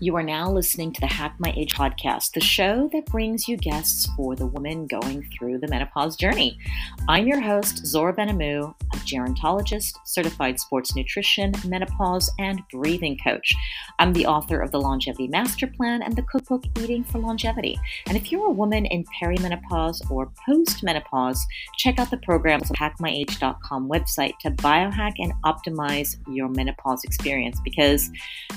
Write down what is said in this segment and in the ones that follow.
You are now listening to the Hack My Age podcast, the show that brings you guests for the woman going through the menopause journey. I'm your host, Zora Benhamou, a gerontologist, certified sports nutrition, menopause, and breathing coach. I'm the author of the Longevity Master Plan and the cookbook Eating for Longevity. And if you're a woman in perimenopause or postmenopause, check out the program on hackmyage.com website to biohack and optimize your menopause experience because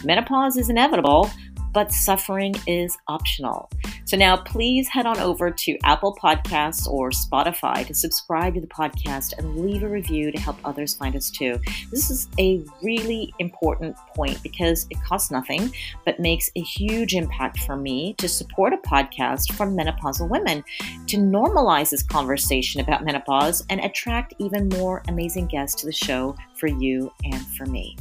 menopause is inevitable but suffering is optional. So now please head on over to Apple Podcasts or Spotify to subscribe to the podcast and leave a review to help others find us too. This is a really important point because it costs nothing but makes a huge impact for me to support a podcast from menopausal women to normalize this conversation about menopause and attract even more amazing guests to the show for you and for me.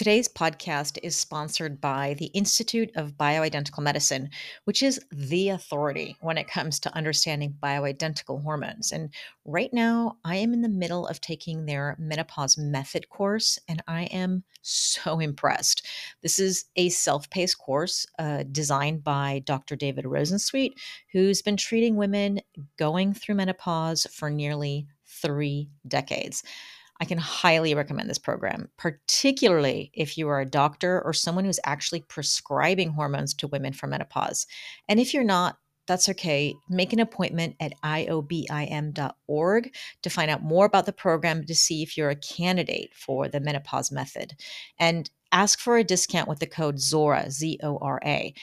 Today's podcast is sponsored by the Institute of Bioidentical Medicine, which is the authority when it comes to understanding bioidentical hormones. And right now, I am in the middle of taking their menopause method course, and I am so impressed. This is a self paced course uh, designed by Dr. David Rosensweet, who's been treating women going through menopause for nearly three decades. I can highly recommend this program, particularly if you are a doctor or someone who's actually prescribing hormones to women for menopause. And if you're not, that's okay. Make an appointment at iobim.org to find out more about the program to see if you're a candidate for the menopause method. And ask for a discount with the code ZORA, Z O R A.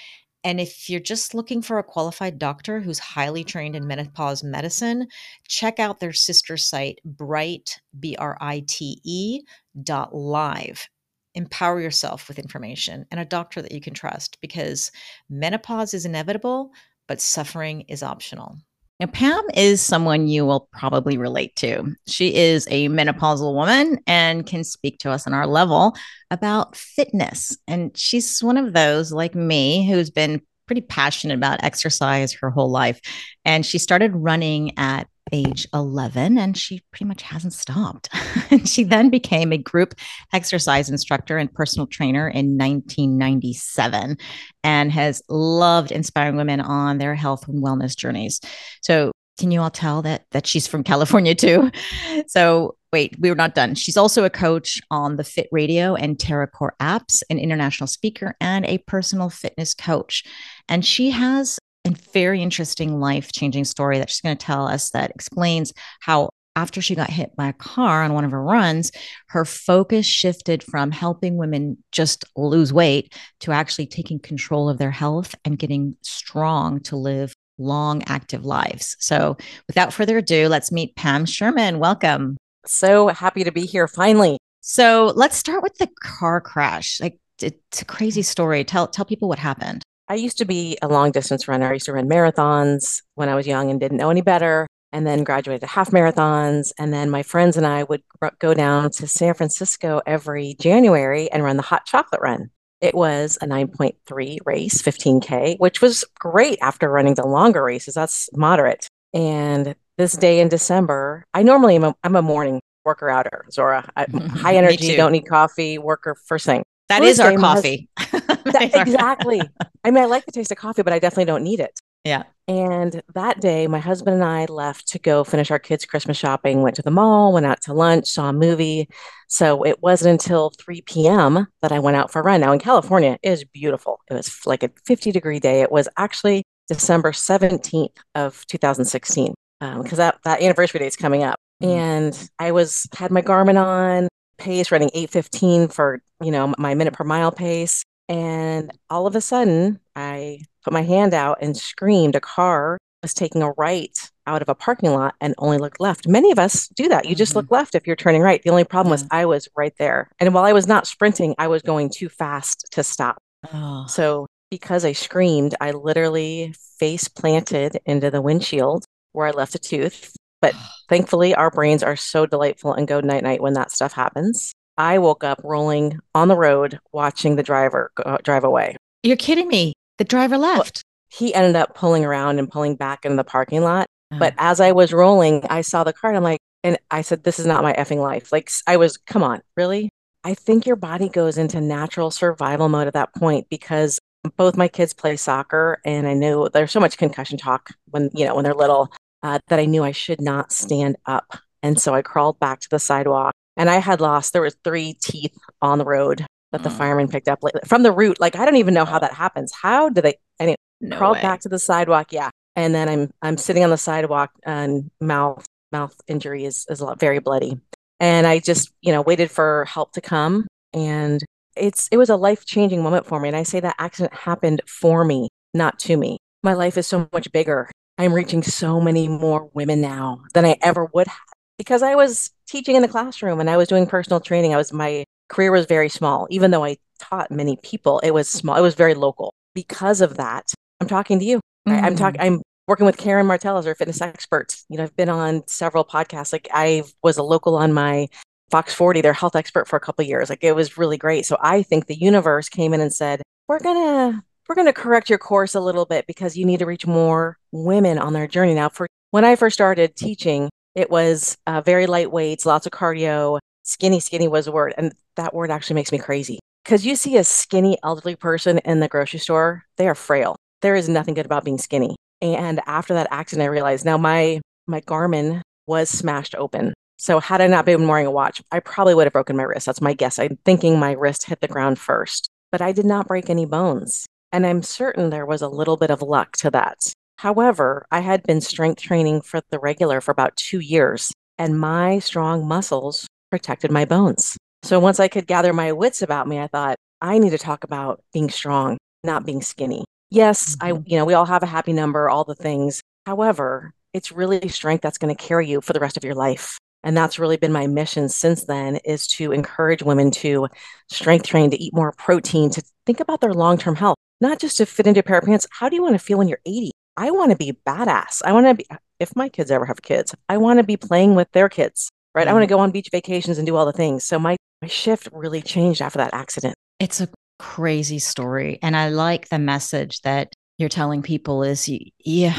And if you're just looking for a qualified doctor who's highly trained in menopause medicine, check out their sister site, Brite, B R I T E dot live. Empower yourself with information and a doctor that you can trust because menopause is inevitable, but suffering is optional. Now, Pam is someone you will probably relate to. She is a menopausal woman and can speak to us on our level about fitness. And she's one of those, like me, who's been pretty passionate about exercise her whole life. And she started running at age 11 and she pretty much hasn't stopped. and she then became a group exercise instructor and personal trainer in 1997 and has loved inspiring women on their health and wellness journeys. So, can you all tell that that she's from California too? So, wait, we were not done. She's also a coach on the FitRadio and TerraCore apps, an international speaker and a personal fitness coach. And she has a very interesting life changing story that she's going to tell us that explains how after she got hit by a car on one of her runs, her focus shifted from helping women just lose weight to actually taking control of their health and getting strong to live long, active lives. So, without further ado, let's meet Pam Sherman. Welcome. So happy to be here finally. So, let's start with the car crash. Like, it's a crazy story. Tell tell people what happened. I used to be a long distance runner. I used to run marathons when I was young and didn't know any better, and then graduated to half marathons. And then my friends and I would go down to San Francisco every January and run the hot chocolate run. It was a 9.3 race, 15K, which was great after running the longer races. That's moderate. And this day in December, I normally am a, I'm a morning worker outer, Zora. I, high energy, don't need coffee, worker first thing. That first is our coffee. that, exactly. I mean, I like the taste of coffee, but I definitely don't need it. Yeah. And that day, my husband and I left to go finish our kids' Christmas shopping, went to the mall, went out to lunch, saw a movie. So it wasn't until 3 p.m. that I went out for a run. Now in California, it is beautiful. It was like a 50 degree day. It was actually December 17th of 2016 because um, that, that anniversary day is coming up. Mm-hmm. And I was had my Garmin on, pace running 815 for, you know, my minute per mile pace. And all of a sudden, I put my hand out and screamed. A car was taking a right out of a parking lot and only looked left. Many of us do that. You just mm-hmm. look left if you're turning right. The only problem yeah. was I was right there. And while I was not sprinting, I was going too fast to stop. Oh. So because I screamed, I literally face planted into the windshield where I left a tooth. But thankfully, our brains are so delightful and go night night when that stuff happens. I woke up rolling on the road watching the driver uh, drive away. You're kidding me. The driver left. Well, he ended up pulling around and pulling back into the parking lot. Uh-huh. But as I was rolling, I saw the car and I'm like, and I said, this is not my effing life. Like, I was, come on, really? I think your body goes into natural survival mode at that point because both my kids play soccer and I knew there's so much concussion talk when, you know, when they're little uh, that I knew I should not stand up. And so I crawled back to the sidewalk and I had lost, there was three teeth on the road that the mm. fireman picked up from the root. Like, I don't even know how that happens. How do they, anyway, no crawled way. back to the sidewalk. Yeah. And then I'm, I'm sitting on the sidewalk and mouth, mouth injury is, is a lot, very bloody. And I just, you know, waited for help to come. And it's, it was a life changing moment for me. And I say that accident happened for me, not to me. My life is so much bigger. I'm reaching so many more women now than I ever would have because I was teaching in the classroom and I was doing personal training. I was, my career was very small. Even though I taught many people, it was small, it was very local. Because of that, I'm talking to you. Mm-hmm. I, I'm talking, I'm working with Karen Martel as our fitness expert. You know, I've been on several podcasts. Like I was a local on my Fox 40, their health expert for a couple years. Like it was really great. So I think the universe came in and said, we're going to we're going to correct your course a little bit because you need to reach more women on their journey. Now, for when I first started teaching, it was uh, very light weights, lots of cardio. Skinny, skinny was a word. And that word actually makes me crazy because you see a skinny elderly person in the grocery store, they are frail. There is nothing good about being skinny. And after that accident, I realized now my my Garmin was smashed open. So had I not been wearing a watch, I probably would have broken my wrist. That's my guess. I'm thinking my wrist hit the ground first, but I did not break any bones. And I'm certain there was a little bit of luck to that. However, I had been strength training for the regular for about two years, and my strong muscles protected my bones. So once I could gather my wits about me, I thought, I need to talk about being strong, not being skinny. Yes, mm-hmm. I, you know, we all have a happy number, all the things. However, it's really strength that's going to carry you for the rest of your life. And that's really been my mission since then is to encourage women to strength train, to eat more protein, to think about their long term health, not just to fit into a pair of pants. How do you want to feel when you're 80? I want to be badass. I want to be, if my kids ever have kids, I want to be playing with their kids, right? Mm-hmm. I want to go on beach vacations and do all the things. So my, my shift really changed after that accident. It's a crazy story. And I like the message that you're telling people is yeah,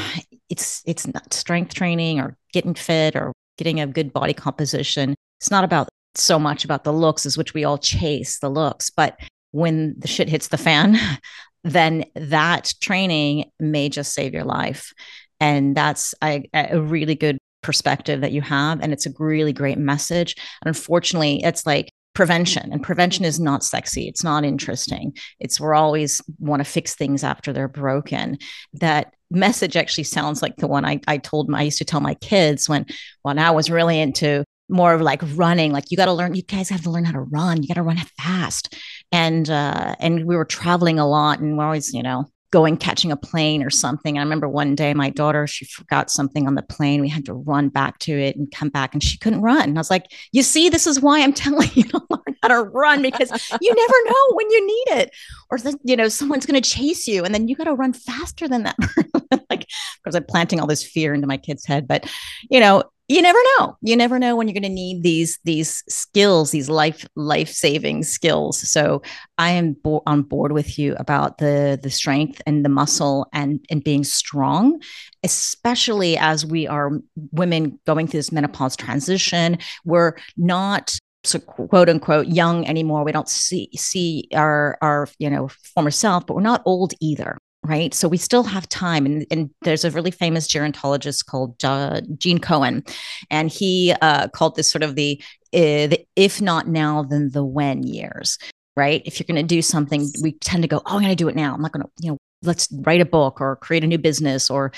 it's it's not strength training or getting fit or getting a good body composition. It's not about so much about the looks as which we all chase the looks, but when the shit hits the fan, then that training may just save your life. And that's a, a really good perspective that you have. And it's a really great message. And unfortunately, it's like prevention and prevention is not sexy it's not interesting it's we're always want to fix things after they're broken that message actually sounds like the one I, I told my, I used to tell my kids when when I was really into more of like running like you got to learn you guys have to learn how to run you got to run fast and uh and we were traveling a lot and we're always you know going catching a plane or something. I remember one day my daughter, she forgot something on the plane. We had to run back to it and come back and she couldn't run. And I was like, you see, this is why I'm telling you to learn how to run because you never know when you need it. Or you know, someone's gonna chase you and then you gotta run faster than that. like because I'm planting all this fear into my kid's head. But you know, you never know. You never know when you're going to need these these skills these life life saving skills. So i am bo- on board with you about the the strength and the muscle and and being strong especially as we are women going through this menopause transition. We're not so quote unquote young anymore. We don't see see our our you know former self but we're not old either right? So we still have time. And, and there's a really famous gerontologist called uh, Gene Cohen, and he uh, called this sort of the, uh, the if not now, then the when years, right? If you're going to do something, we tend to go, oh, I'm going to do it now. I'm not going to, you know, let's write a book or create a new business or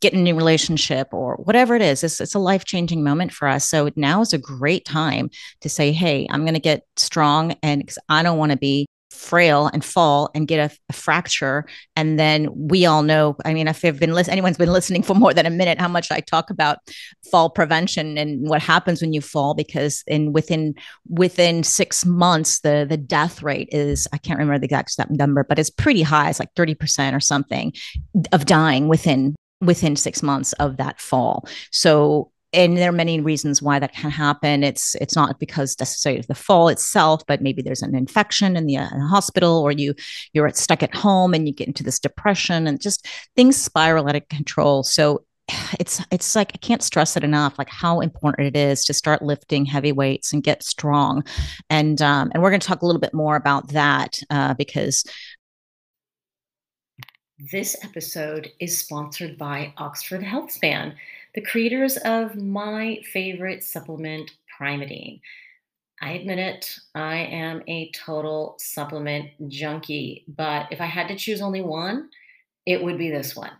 get a new relationship or whatever it is. It's, it's a life changing moment for us. So now is a great time to say, hey, I'm going to get strong and because I don't want to be frail and fall and get a, a, fracture. And then we all know i mean if you've been anyone's been listening for more than a minute how much i talk about fall prevention and what happens when you fall because in within within six months the the death rate is i can't remember the exact number but it's pretty high. It's like 30% or something of dying within within six months of that fall. So and there are many reasons why that can happen. It's it's not because necessarily of the fall itself, but maybe there's an infection in the, uh, hospital, or you you're stuck at home and you get into this depression, and just things spiral out of control. So it's it's like I can't stress it enough, like how important it is to start lifting heavy weights and get strong, and um, and we're going to talk a little bit more about that uh, because this episode is sponsored by Oxford Healthspan, the creators of my favorite supplement, Primeadine. I admit it, I am a total supplement junkie, but if I had to choose only one, it would be this one.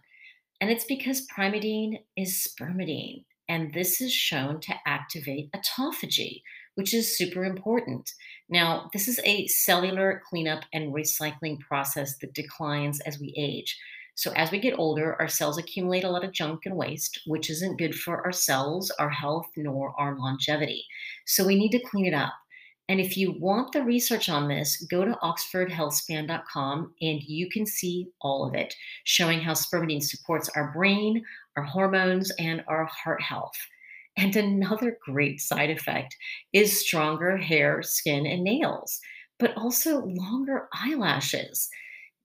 And it's because Primeadine is spermidine, and this is shown to activate autophagy, which is super important. Now, this is a cellular cleanup and recycling process that declines as we age. So, as we get older, our cells accumulate a lot of junk and waste, which isn't good for our cells, our health, nor our longevity. So, we need to clean it up. And if you want the research on this, go to oxfordhealthspan.com and you can see all of it, showing how spermidine supports our brain, our hormones, and our heart health. And another great side effect is stronger hair, skin, and nails, but also longer eyelashes.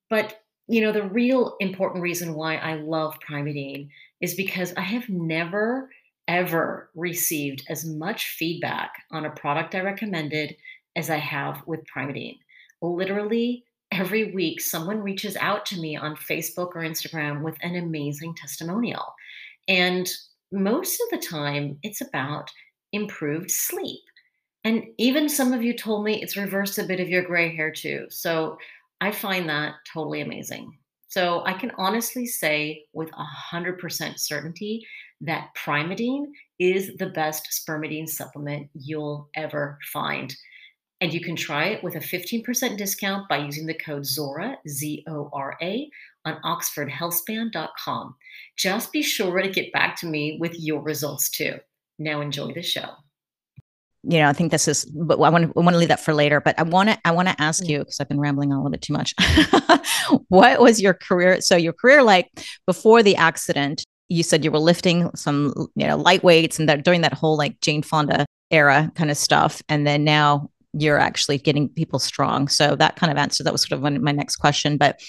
But you know, the real important reason why I love Primeadine is because I have never ever received as much feedback on a product I recommended as I have with Primeadine. Literally every week, someone reaches out to me on Facebook or Instagram with an amazing testimonial. And most of the time, it's about improved sleep. And even some of you told me it's reversed a bit of your gray hair too. So I find that totally amazing. So I can honestly say with 100% certainty that Primeadine is the best spermidine supplement you'll ever find. And you can try it with a 15% discount by using the code ZORA, Z O R A, on oxfordhealthspan.com. Just be sure to get back to me with your results too. Now enjoy the show. You know, I think this is, but I want to I want to leave that for later. But I want to I want to ask you because I've been rambling on a little bit too much. what was your career? So your career like before the accident? you said you were lifting some, you know, light weights and that during that whole like Jane Fonda era kind of stuff. And then now you're actually getting people strong. So that kind of answer that was sort of one, my next question. But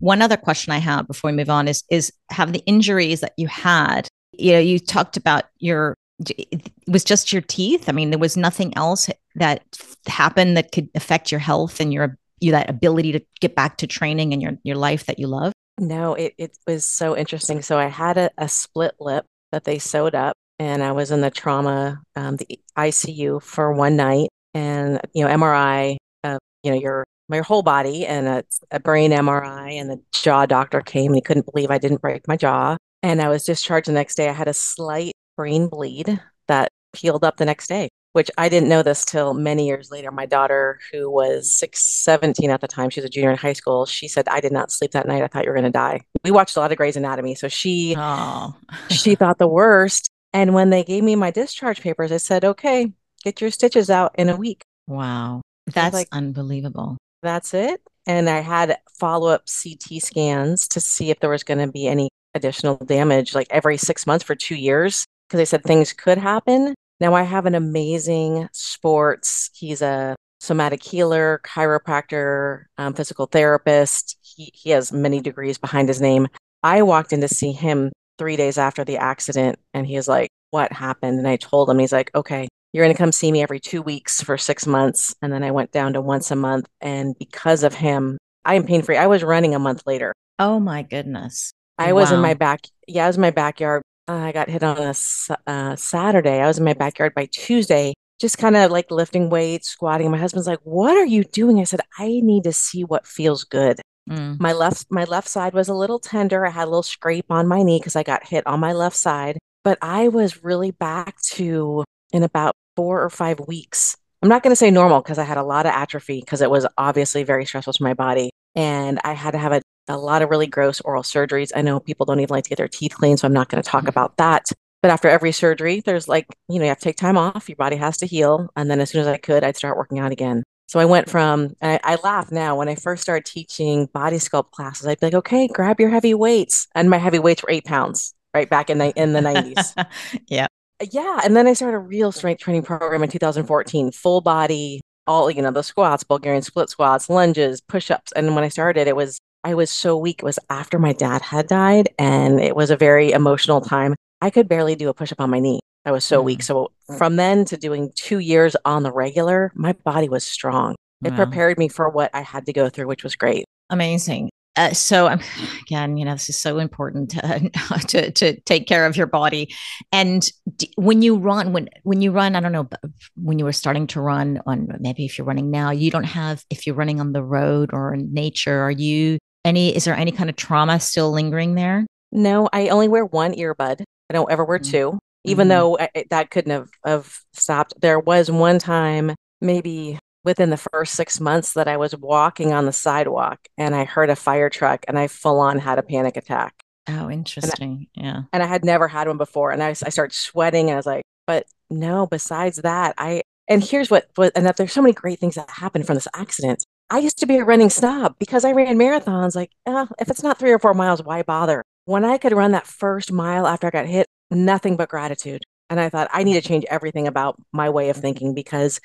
one other question I have before we move on is is have the injuries that you had, you know, you talked about your it was just your teeth. I mean, there was nothing else that happened that could affect your health and your you that ability to get back to training and your your life that you love. No, it, it was so interesting. So I had a, a split lip that they sewed up, and I was in the trauma, um, the ICU for one night, and you know MRI, uh, you know your my whole body, and a, a brain MRI, and the jaw doctor came and he couldn't believe I didn't break my jaw, and I was discharged the next day. I had a slight brain bleed that healed up the next day which I didn't know this till many years later. My daughter, who was six, 17 at the time, she was a junior in high school. She said, I did not sleep that night. I thought you were going to die. We watched a lot of Grey's Anatomy. So she, oh. she thought the worst. And when they gave me my discharge papers, I said, okay, get your stitches out in a week. Wow. That's like, unbelievable. That's it. And I had follow up CT scans to see if there was going to be any additional damage, like every six months for two years, because they said things could happen. Now I have an amazing sports. He's a somatic healer, chiropractor, um, physical therapist. He, he has many degrees behind his name. I walked in to see him three days after the accident, and he was like, What happened? And I told him, He's like, Okay, you're going to come see me every two weeks for six months. And then I went down to once a month. And because of him, I am pain free. I was running a month later. Oh my goodness. I was in my back. Yeah, I was in my backyard I got hit on a uh, Saturday. I was in my backyard by Tuesday, just kind of like lifting weights, squatting. My husband's like, "What are you doing?" I said, "I need to see what feels good." Mm. My left my left side was a little tender. I had a little scrape on my knee because I got hit on my left side, but I was really back to in about 4 or 5 weeks. I'm not going to say normal because I had a lot of atrophy because it was obviously very stressful to my body and I had to have a a lot of really gross oral surgeries. I know people don't even like to get their teeth cleaned, so I'm not going to talk mm-hmm. about that. But after every surgery, there's like, you know, you have to take time off, your body has to heal. And then as soon as I could, I'd start working out again. So I went from, I, I laugh now when I first started teaching body sculpt classes, I'd be like, okay, grab your heavy weights. And my heavy weights were eight pounds, right? Back in the, in the 90s. yeah. Yeah. And then I started a real strength training program in 2014, full body, all, you know, the squats, Bulgarian split squats, lunges, push ups. And when I started, it was I was so weak. It was after my dad had died, and it was a very emotional time. I could barely do a push up on my knee. I was so mm. weak. So from then to doing two years on the regular, my body was strong. It wow. prepared me for what I had to go through, which was great. Amazing. Uh, so um, again, you know, this is so important to, to, to take care of your body. And d- when you run, when when you run, I don't know, when you were starting to run on, maybe if you're running now, you don't have. If you're running on the road or in nature, are you any? Is there any kind of trauma still lingering there? No, I only wear one earbud. I don't ever wear mm-hmm. two, even mm-hmm. though I, that couldn't have, have stopped. There was one time, maybe within the first six months that I was walking on the sidewalk and I heard a fire truck and I full on had a panic attack. Oh, interesting. And I, yeah. And I had never had one before. And I, I started sweating and I was like, but no, besides that, I, and here's what, what and that there's so many great things that happened from this accident. I used to be a running snob because I ran marathons. Like, eh, if it's not three or four miles, why bother? When I could run that first mile after I got hit, nothing but gratitude. And I thought, I need to change everything about my way of thinking because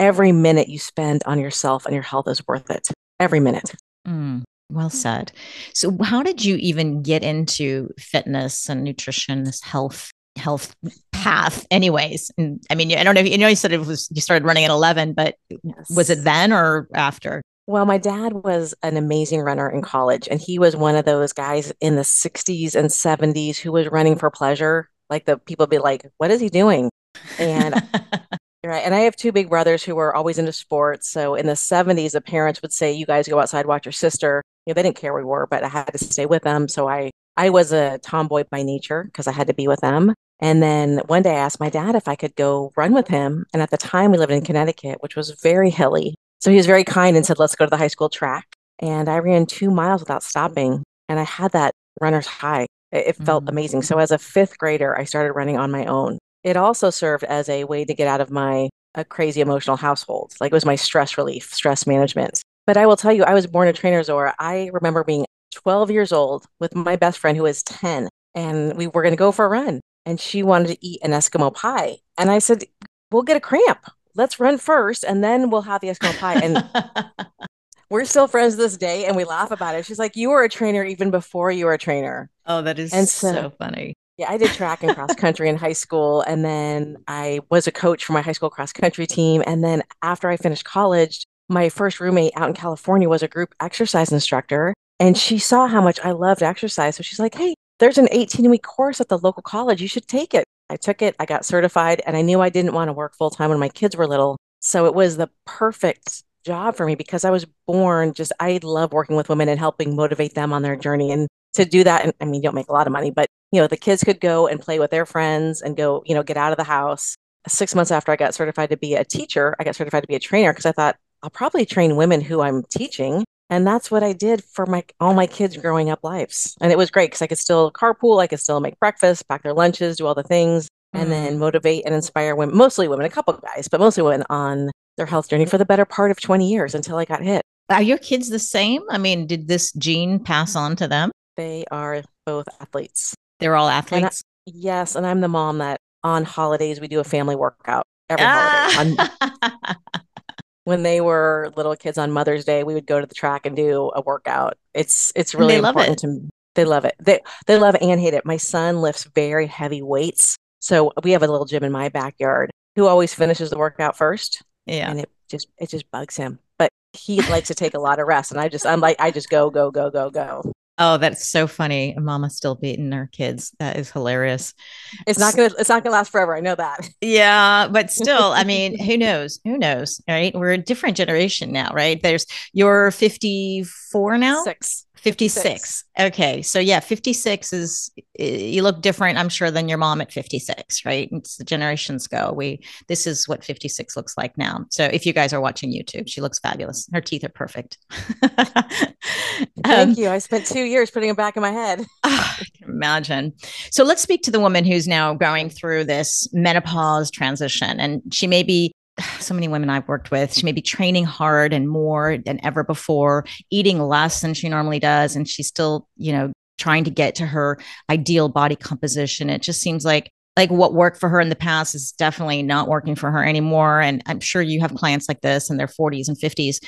every minute you spend on yourself and your health is worth it. Every minute. Mm, well said. So, how did you even get into fitness and nutrition, this health health path anyways and i mean i don't know if you know you said it was you started running at 11 but yes. was it then or after well my dad was an amazing runner in college and he was one of those guys in the 60s and 70s who was running for pleasure like the people be like what is he doing and Right. And I have two big brothers who were always into sports. So in the 70s, the parents would say, You guys go outside, watch your sister. You know, they didn't care where we were, but I had to stay with them. So I I was a tomboy by nature because I had to be with them. And then one day I asked my dad if I could go run with him. And at the time we lived in Connecticut, which was very hilly. So he was very kind and said, Let's go to the high school track. And I ran two miles without stopping. And I had that runner's high. It, felt mm-hmm. amazing. So as a fifth grader, I started running on my own. It also served as a way to get out of my a crazy emotional household. Like it was my stress relief, stress management. But I will tell you, I was born a trainer, Zora. I remember being 12 years old with my best friend who is 10, and we were going to go for a run. And she wanted to eat an Eskimo pie. And I said, We'll get a cramp. Let's run first, and then we'll have the Eskimo pie. And we're still friends this day, and we laugh about it. She's like, You were a trainer even before you were a trainer. Oh, that is and so, so funny. Yeah, I did track and cross country in high school. And then I was a coach for my high school cross country team. And then after I finished college, my first roommate out in California was a group exercise instructor. And she saw how much I loved exercise. So she's like, hey, there's an 18 week course at the local college. You should take it. I took it, I got certified, and I knew I didn't want to work full time when my kids were little. So it was the perfect job for me because I was born just, I love working with women and helping motivate them on their journey. And to do that, and I mean, you don't make a lot of money, but you know, the kids could go and play with their friends and go, you know, get out of the house. Six months after I got certified to be a teacher, I got certified to be a trainer because I thought I'll probably train women who I'm teaching. And that's what I did for my all my kids growing up lives. And it was great because I could still carpool, I could still make breakfast, pack their lunches, do all the things, mm. and then mm. motivate and inspire women, mostly women, a couple guys, but mostly women on their health journey for the better part of 20 years until I got hit. Are your kids the same? I mean, did this gene pass on to them? They are both athletes. They're all athletes. And I, yes, and I'm the mom that on holidays we do a family workout every ah. holiday. when they were little kids on Mother's Day, we would go to the track and do a workout. It's it's really important it. to they love it. They they love and hate it. My son lifts very heavy weights. So we have a little gym in my backyard who always finishes the workout first. Yeah. And it just it just bugs him. But he likes to take a lot of rest. And I just I'm like I just go, go, go, go, go. Oh, that's so funny. Mama still beating her kids. That is hilarious. It's not gonna it's not gonna last forever. I know that. Yeah, but still, I mean, who knows? Who knows? Right? We're a different generation now, right? There's you're 54 now? Six. 56. 56. Okay. So yeah, 56 is you look different, I'm sure, than your mom at 56, right? It's the generations go. We this is what 56 looks like now. So if you guys are watching YouTube, she looks fabulous. Her teeth are perfect. Thank um, you. I spent two years putting it back in my head. I can imagine. So let's speak to the woman who's now going through this menopause transition. And she may be so many women I've worked with, she may be training hard and more than ever before, eating less than she normally does. And she's still, you know, trying to get to her ideal body composition. It just seems like like what worked for her in the past is definitely not working for her anymore. And I'm sure you have clients like this in their 40s and 50s.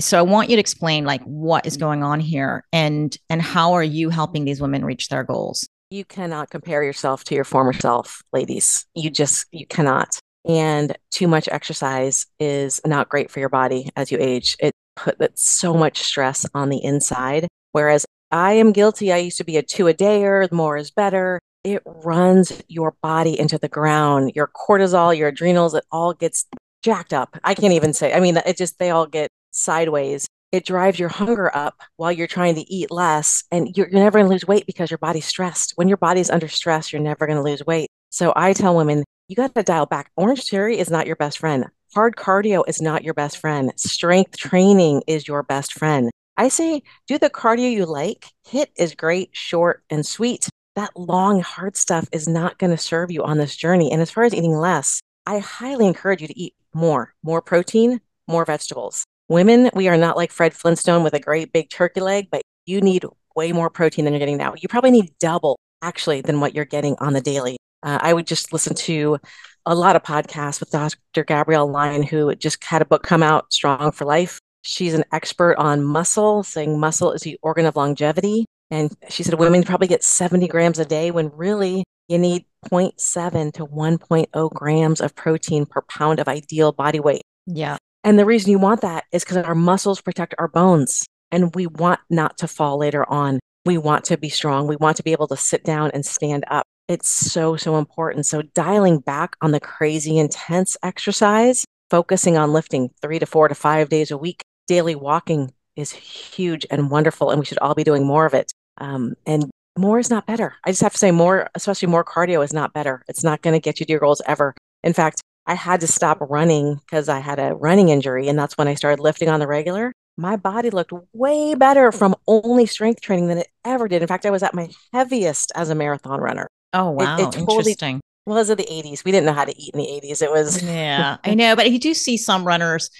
so I want you to explain like what is going on here and and how are you helping these women reach their goals? You cannot compare yourself to your former self, ladies. You just you cannot. And too much exercise is not great for your body as you age. It puts so much stress on the inside. Whereas I am guilty. I used to be a two a dayer, more is better. It runs your body into the ground. Your cortisol, your adrenals, it all gets jacked up. I can't even say. I mean, it just they all get sideways. It drives your hunger up while you're trying to eat less, and you're, you're never going to lose weight because your body's stressed. When your body's under stress, you're never going to lose weight. So I tell women, you got to dial back. Orange Theory is not your best friend. Hard cardio is not your best friend. Strength training is your best friend. I say do the cardio you like. HIIT is great, short, and sweet. That long, hard stuff is not going to serve you on this journey. And as far as eating less, I highly encourage you to eat more, more protein, more vegetables. Women, we are not like Fred Flintstone with a great big turkey leg, but you need way more protein than you're getting now. You probably need double actually than what you're getting on the daily. Uh, I would just listen to a lot of podcasts with Dr. Gabrielle Lyon, who just had a book come out, Strong for Life. She's an expert on muscle, saying muscle is the organ of longevity. And she said women probably get 70 grams a day when really you need 0.7 to 1.0 grams of protein per pound of ideal body weight. Yeah. And the reason you want that is because our muscles protect our bones and we want not to fall later on. We want to be strong. We want to be able to sit down and stand up. It's so, so important. So, dialing back on the crazy intense exercise, focusing on lifting three to four to five days a week, daily walking is huge and wonderful. And we should all be doing more of it. Um, and more is not better. I just have to say, more, especially more cardio, is not better. It's not going to get you to your goals ever. In fact, I had to stop running because I had a running injury. And that's when I started lifting on the regular. My body looked way better from only strength training than it ever did. In fact, I was at my heaviest as a marathon runner. Oh wow, it, it totally interesting. Was it the 80s? We didn't know how to eat in the 80s. It was yeah, I know, but you do see some runners,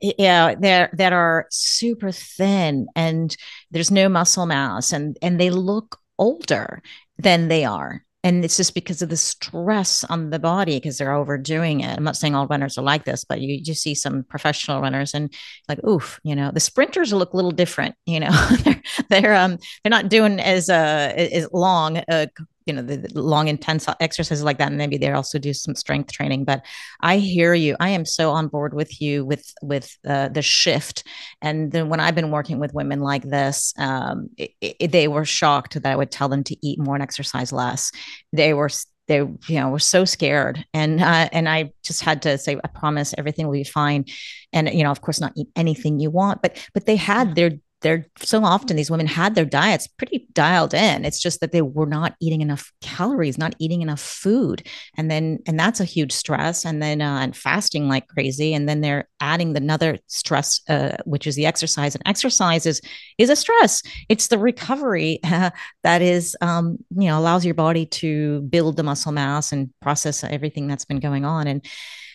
yeah, that that are super thin and there's no muscle mass, and and they look older than they are. And it's just because of the stress on the body because they're overdoing it. I'm not saying all runners are like this, but you just see some professional runners and like, oof, you know, the sprinters look a little different. You know, they're they're um they're not doing as uh as long uh you know the, the, long intense exercises like that and maybe they also do some strength training but i hear you. I am so on board with you with with uh, the shift and then when i've been working with women like this um, it, it, they were shocked that i would tell them to eat more and exercise less. They were they you know were so scared and uh, and i just had to say i promise everything will be fine and you know of course not eat anything you want but but they had their they're so often these women had their diets pretty dialed in. It's just that they were not eating enough calories, not eating enough food, and then and that's a huge stress. And then uh, and fasting like crazy, and then they're adding another stress, uh, which is the exercise. And exercise is is a stress. It's the recovery uh, that is, um, you know, allows your body to build the muscle mass and process everything that's been going on. And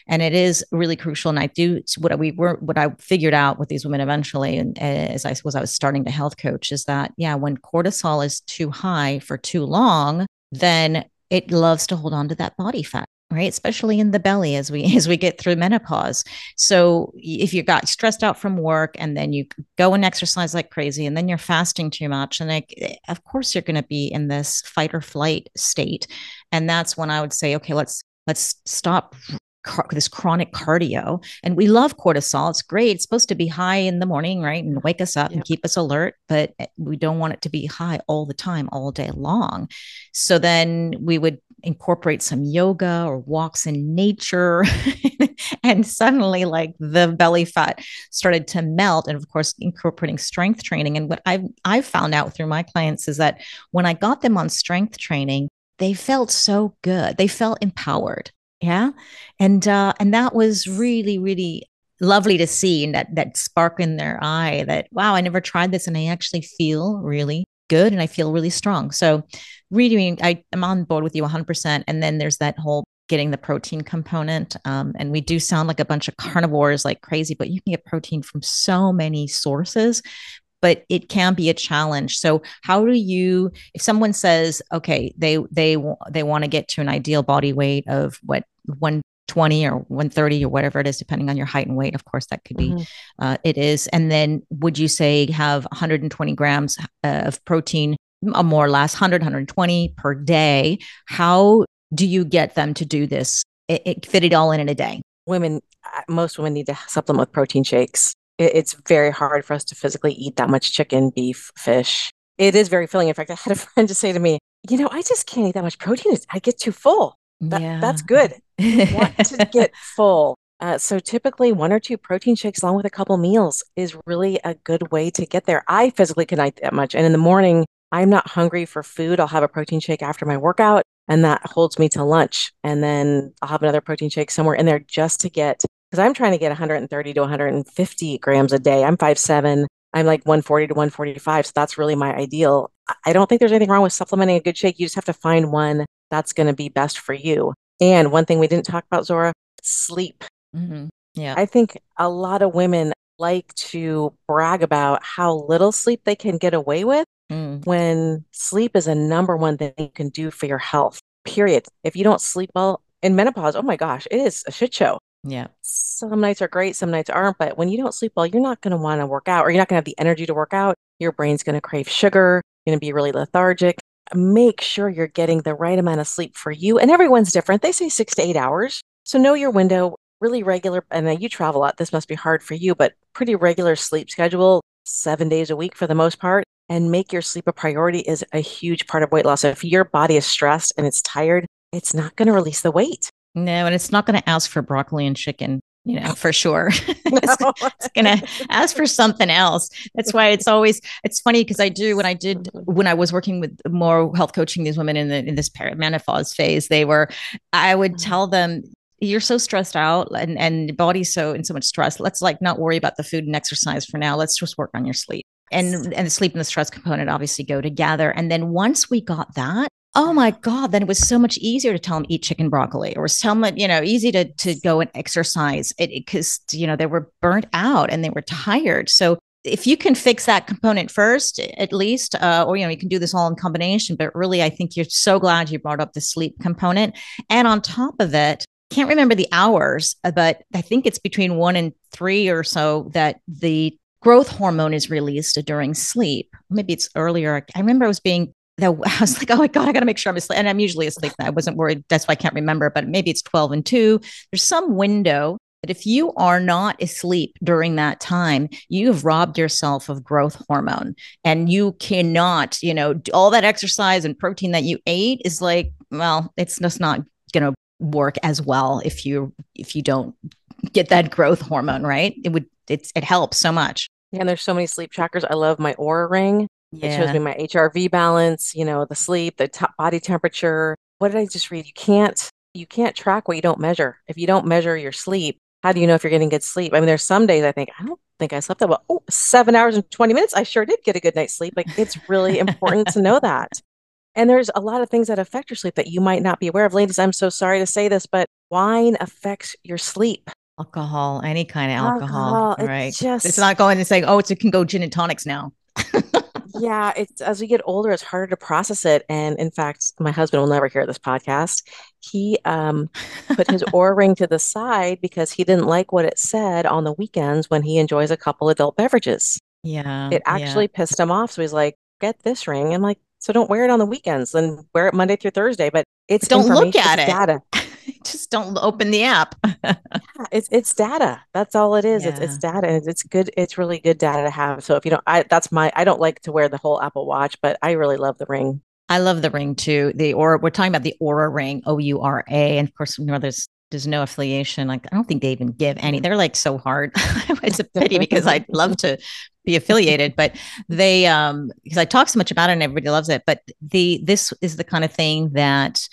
and it is really crucial. And I do what we were what I figured out with these women eventually, and as I was I was starting to health coach, is that yeah, when cortisol is too high for too long, then it loves to hold on to that body fat right? Especially in the belly as we as we get through menopause. So if you got stressed out from work and then you go and exercise like crazy and then you're fasting too much and like eh, of course you're going to be in this fight or flight state. And that's when i would say okay let's let's stop car- this chronic cardio and we love cortisol. It's great. It's supposed to be high in the morning right and wake us up and keep us alert but eh, we don't want it to be high all the time all day long. So then we would incorporate some yoga or walks in nature and suddenly like the belly fat started to melt and of course incorporating strength training. And what i've i've found out through my clients is that when i got them on strength training they felt so good. They felt empowered yeah. And uh and that was really really lovely to see and that that spark in their eye that wow i never tried this and i actually feel really good and i feel really strong. So really i am on board with you 100% and then there's that whole getting the protein component um, and we do sound like a bunch of carnivores like crazy but you can get protein from so many sources but it can be a challenge so how do you if someone says okay they they they want to get to an ideal body weight of what 120 or 130 or whatever it is, depending on your height and weight. Of course, that could be, mm-hmm. uh, it is. And then would you say have 120 grams uh, of protein, uh, more or less 100, 120 per day? How do you get them to do this? It, it fit it all in in a day. Women, uh, most women need to supplement with protein shakes. It, it's very hard for us to physically eat that much chicken, beef, fish. It is very filling. In fact, I had a friend just say to me, you know, I just can't eat that much protein. I get too full. That, yeah. That's good. want to get full. Uh, so typically one or two protein shakes along with a couple meals is really a good way to get there. I physically cannot eat that much. And in the morning, I'm not hungry for food. I'll have a protein shake after my workout and that holds me to lunch. And then I'll have another protein shake somewhere in there just to get, because I'm trying to get 130 to 150 grams a day. I'm five seven. I'm like 140 to 145. So that's really my ideal. I don't think there's anything wrong with supplementing a good shake. You just have to find one that's going to be best for you. And one thing we didn't talk about, Zora, sleep. Mm-hmm. Yeah. I think a lot of women like to brag about how little sleep they can get away with mm. when sleep is a number one thing you can do for your health, period. If you don't sleep well in menopause, oh my gosh, it is a shit show. Yeah. Some nights are great, some nights aren't. But when you don't sleep well, you're not going to want to work out or you're not going to have the energy to work out. Your brain's going to crave sugar, you're going to be really lethargic make sure you're getting the right amount of sleep for you. And everyone's different. They say six to eight hours. So know your window, really regular. And you travel a lot. This must be hard for you, but pretty regular sleep schedule, seven days a week for the most part. And make your sleep a priority is a huge part of weight loss. So if your body is stressed and it's tired, it's not going to release the weight. No, and it's not going to ask for broccoli and chicken you know, for sure. it's, it's gonna ask for something else. That's why it's always it's funny because I do when I did mm-hmm. when I was working with more health coaching these women in the in this perimenopause phase, they were I would mm-hmm. tell them you're so stressed out and and body's so in so much stress. Let's like not worry about the food and exercise for now. Let's just work on your sleep. And and the sleep and the stress component obviously go together. And then once we got that, oh my god then it was so much easier to tell them eat chicken broccoli or tell them you know easy to to go and exercise. It because you know they were burnt out and they were tired. So if you can fix that component first at least uh, or you know you can do this all in combination but really i think you're so glad you brought up the sleep component. And on top of it can't remember the hours uh, but i think it's between one and three or so that the growth hormone is released during sleep. Maybe it's earlier. I remember i was being that I was like, oh my God, I got to make sure I'm asleep. And I'm usually asleep. I wasn't worried. That's why I can't remember, but maybe it's 12 and 2. There's some window that if you are not asleep during that time, you have robbed yourself of growth hormone and you cannot, you know, all that exercise and protein that you ate is like, well, it's just not going to work as well if you if you don't get that growth hormone, right? It would it's it helps so much. And there's so many sleep trackers. I love my Oura ring. Yeah. It shows me my HRV balance, you know, the sleep, the t- body temperature. What did I just read? You can't you can't track what you don't measure. If you don't measure your sleep, how do you know if you're getting good sleep? I mean, there's some days I think I don't think I slept that well. Oh, seven hours and 20 minutes. I sure did get a good night's sleep. Like it's really important to know that. And there's a lot of things that affect your sleep that you might not be aware of. Ladies, I'm so sorry to say this, but wine affects your sleep. Alcohol, any kind of alcohol, alcohol right? Just, it's not going and saying, oh, it's, it can go gin and tonics now yeah, it's as we get older, it's harder to process it. And in fact, my husband will never hear this podcast. He um, put his Oura ring to the side because he didn't like what it said on the weekends when he enjoys a couple adult beverages. Yeah, it actually yeah. pissed him off. So he's like, "Get this ring." I'm like, "So don't wear it on the weekends. Then wear it Monday through Thursday." But it's don't look at it. Data. just don't open the app. yeah, it's it's data. That's all it is. Yeah. It's it's data, it's good. It's really good data to have. So if you don't, I that's my. I don't like to wear the whole Apple Watch, but I really love the ring. I love the ring too. The Oura. We're talking about the Oura ring, O U R A, and of course, you know, there's there's no affiliation. Like I don't think they even give any. They're like so hard. it's a pity because I'd love to be affiliated, but they um because I talk so much about it and everybody loves it. But the this is the kind of thing that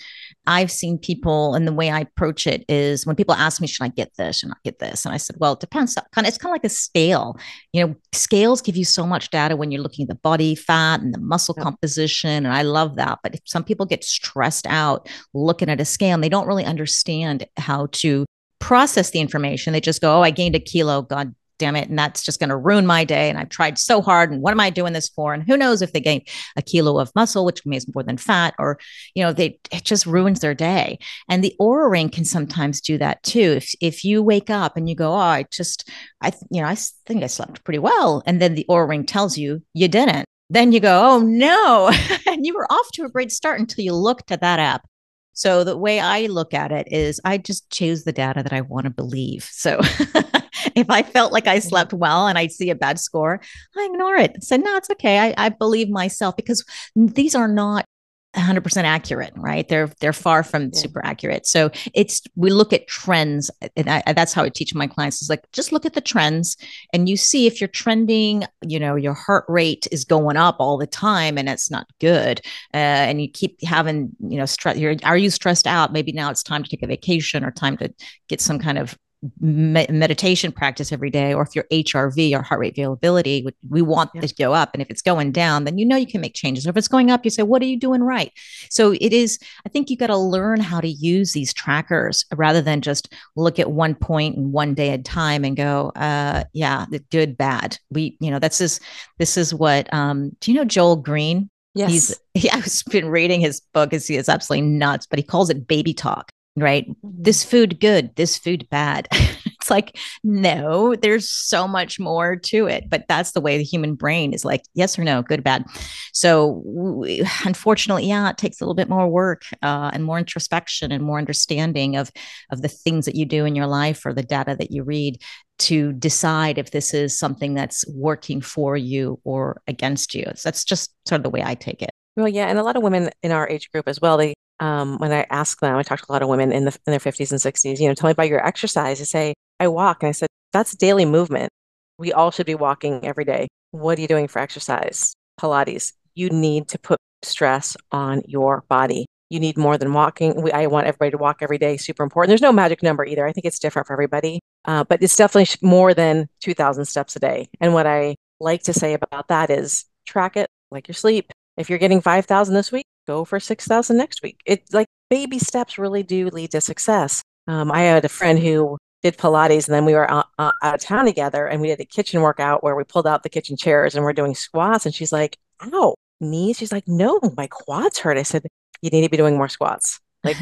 I've seen people, and the way I approach it is when people ask me, should I get this? Should I get this? And I said, well, it depends. Kind of, it's kind of like a scale. You know, scales give you so much data when you're looking at the body fat and the muscle yeah. composition. And I love that. But if some people get stressed out looking at a scale and they don't really understand how to process the information, they just go, oh, I gained a kilo. God damn it. And that's just going to ruin my day. And I've tried so hard. And what am I doing this for? And who knows if they gain a kilo of muscle, which means more than fat, or, you know, they, it just ruins their day. And the Oura ring can sometimes do that too. If, if you wake up and you go, oh, I just, I, you know, I think I slept pretty well. And then the Oura ring tells you you didn't. Then you go, oh no. and you were off to a great start until you looked at that app so the way I look at it is I just choose the data that I want to believe. So if I felt like I slept well and I see a bad score, I ignore it. Said, no, it's okay. I, I believe myself because these are not 100% accurate right they're they're far from yeah. super accurate so it's we look at trends and I, that's how i teach my clients is like just look at the trends and you see if you're trending you know your heart rate is going up all the time and it's not good uh, and you keep having you know stress you're are you stressed out maybe now it's time to take a vacation or time to get some kind of me- meditation practice every day, or if your HRV or heart rate variability, we want yeah. to go up. And if it's going down, then you know you can make changes. Or if it's going up, you say, what are you doing right? So it is, I think you got to learn how to use these trackers rather than just look at one point and one day at a time and go, uh, yeah, the good, bad. We, you know, that's this, this is what, um, do you know Joel Greene? Yes. He's, yeah, I've been reading his book. Is he is absolutely nuts, but he calls it baby talk right? Mm-hmm. This food good, this food bad. it's like, no, there's so much more to it. But that's the way the human brain is like, yes or no, good, bad. So, we, unfortunately, yeah, it takes a little bit more work uh, and more introspection and more understanding of of the things that you do in your life or the data that you read to decide if this is something that's working for you or against you. So that's just sort of the way I take it. Well, yeah, and a lot of women in our age group as well, they um, when I ask them, I talk to a lot of women in the in their 50s and 60s, you know, tell me about your exercise. They say, I walk. And I said, that's daily movement. We all should be walking every day. What are you doing for exercise? Pilates. You need to put stress on your body. You need more than walking. We, I want everybody to walk every day. Super important. There's no magic number either. I think it's different for everybody, uh, but it's definitely more than 2,000 steps a day. And what I like to say about that is track it like your sleep. If you're getting 5,000 this week, go for 6,000 next week. It's like baby steps really do lead to success. Um, I had a friend who did Pilates and then we were out, uh, out of town together and we did a kitchen workout where we pulled out the kitchen chairs and we're doing squats. And she's like, ow, knees. She's like, no, my quads hurt. I said, you need to be doing more squats. Like,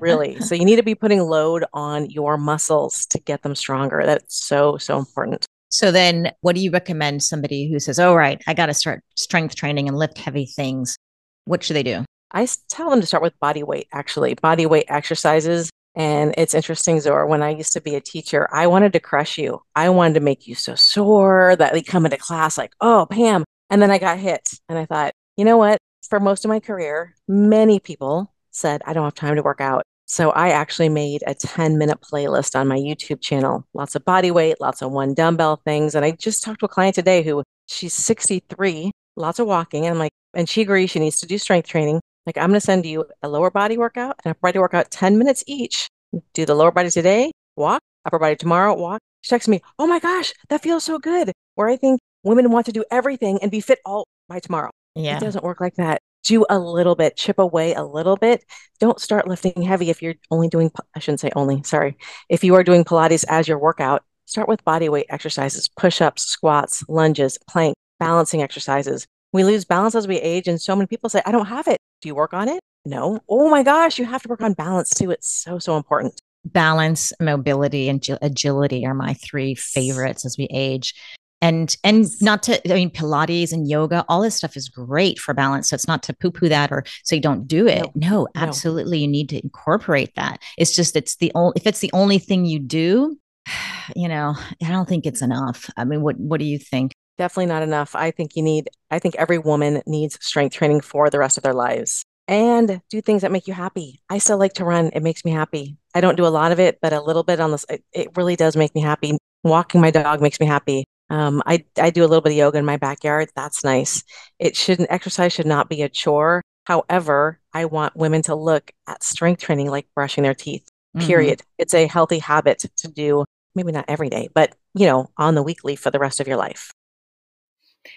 really. So you need to be putting load on your muscles to get them stronger. That's so, so important. So then what do you recommend somebody who says, "Oh right, I got to start strength training and lift heavy things." What should they do? I tell them to start with body weight, actually, body weight exercises. And it's interesting, Zora, when I used to be a teacher, I wanted to crush you. I wanted to make you so sore that they come into class like, oh, Pam. And then I got hit. And I thought, you know what? For most of my career, many people said, I don't have time to work out. So I actually made a 10 minute playlist on my YouTube channel. Lots of body weight, lots of one dumbbell things. And I just talked to a client today who she's 63, lots of walking. And I'm like, and she agrees she needs to do strength training. Like, I'm going to send you a lower body workout and upper body workout 10 minutes each. Do the lower body today, walk, upper body tomorrow, walk. She texts me, Oh my gosh, that feels so good. Where I think women want to do everything and be fit all by tomorrow. Yeah. It doesn't work like that. Do a little bit, chip away a little bit. Don't start lifting heavy if you're only doing, I shouldn't say only, sorry. If you are doing Pilates as your workout, start with body weight exercises, push ups, squats, lunges, plank, balancing exercises. We lose balance as we age, and so many people say, I don't have it. Do you work on it? No. Oh my gosh, you have to work on balance too. It's so, so important. Balance, mobility, and agility are my three favorites as we age. And and not to, I mean, Pilates and yoga, all this stuff is great for balance. So it's not to poo-poo that or so you don't do it. No, no absolutely, no. you need to incorporate that. It's just it's the only if it's the only thing you do, you know, I don't think it's enough. I mean, what what do you think? Definitely not enough. I think you need, I think every woman needs strength training for the rest of their lives and do things that make you happy. I still like to run. It makes me happy. I don't do a lot of it, but a little bit on this, it, it really does make me happy. Walking my dog makes me happy. Um, I, I do a little bit of yoga in my backyard. That's nice. It shouldn't, exercise should not be a chore. However, I want women to look at strength training like brushing their teeth, mm-hmm. period. Mm-hmm. It's a healthy habit to do, maybe not every day, but, you know, on the weekly for the rest of your life.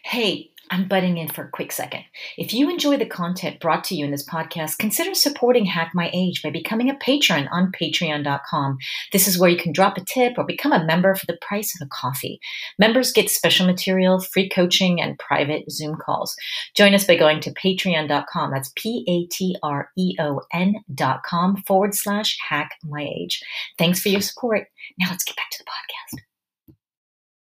Hey, I'm butting in for a quick second. If you enjoy the content brought to you in this podcast, consider supporting Hack My Age by becoming a patron on patreon.com. This is where you can drop a tip or become a member for the price of a coffee. Members get special material, free coaching, and private Zoom calls. Join us by going to patreon.com. That's P A T R E O N.com forward slash hack my age. Thanks for your support. Now let's get back to the podcast.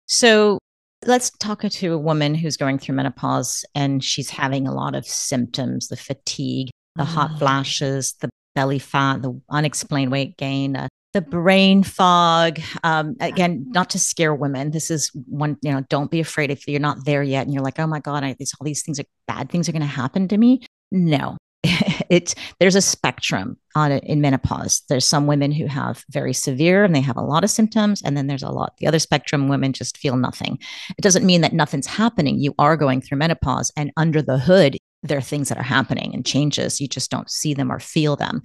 So, let's talk to a woman who's going through menopause and she's having a lot of symptoms the fatigue, the mm. hot flashes, the belly fat, the unexplained weight gain, uh, the brain fog. Um, again, not to scare women. This is one, you know, don't be afraid if you're not there yet and you're like, oh my God, I, these, all these things are bad things are going to happen to me. No, it's there's a spectrum on it in menopause. There's some women who have very severe and they have a lot of symptoms, and then there's a lot the other spectrum women just feel nothing. It doesn't mean that nothing's happening. You are going through menopause, and under the hood, there are things that are happening and changes. You just don't see them or feel them.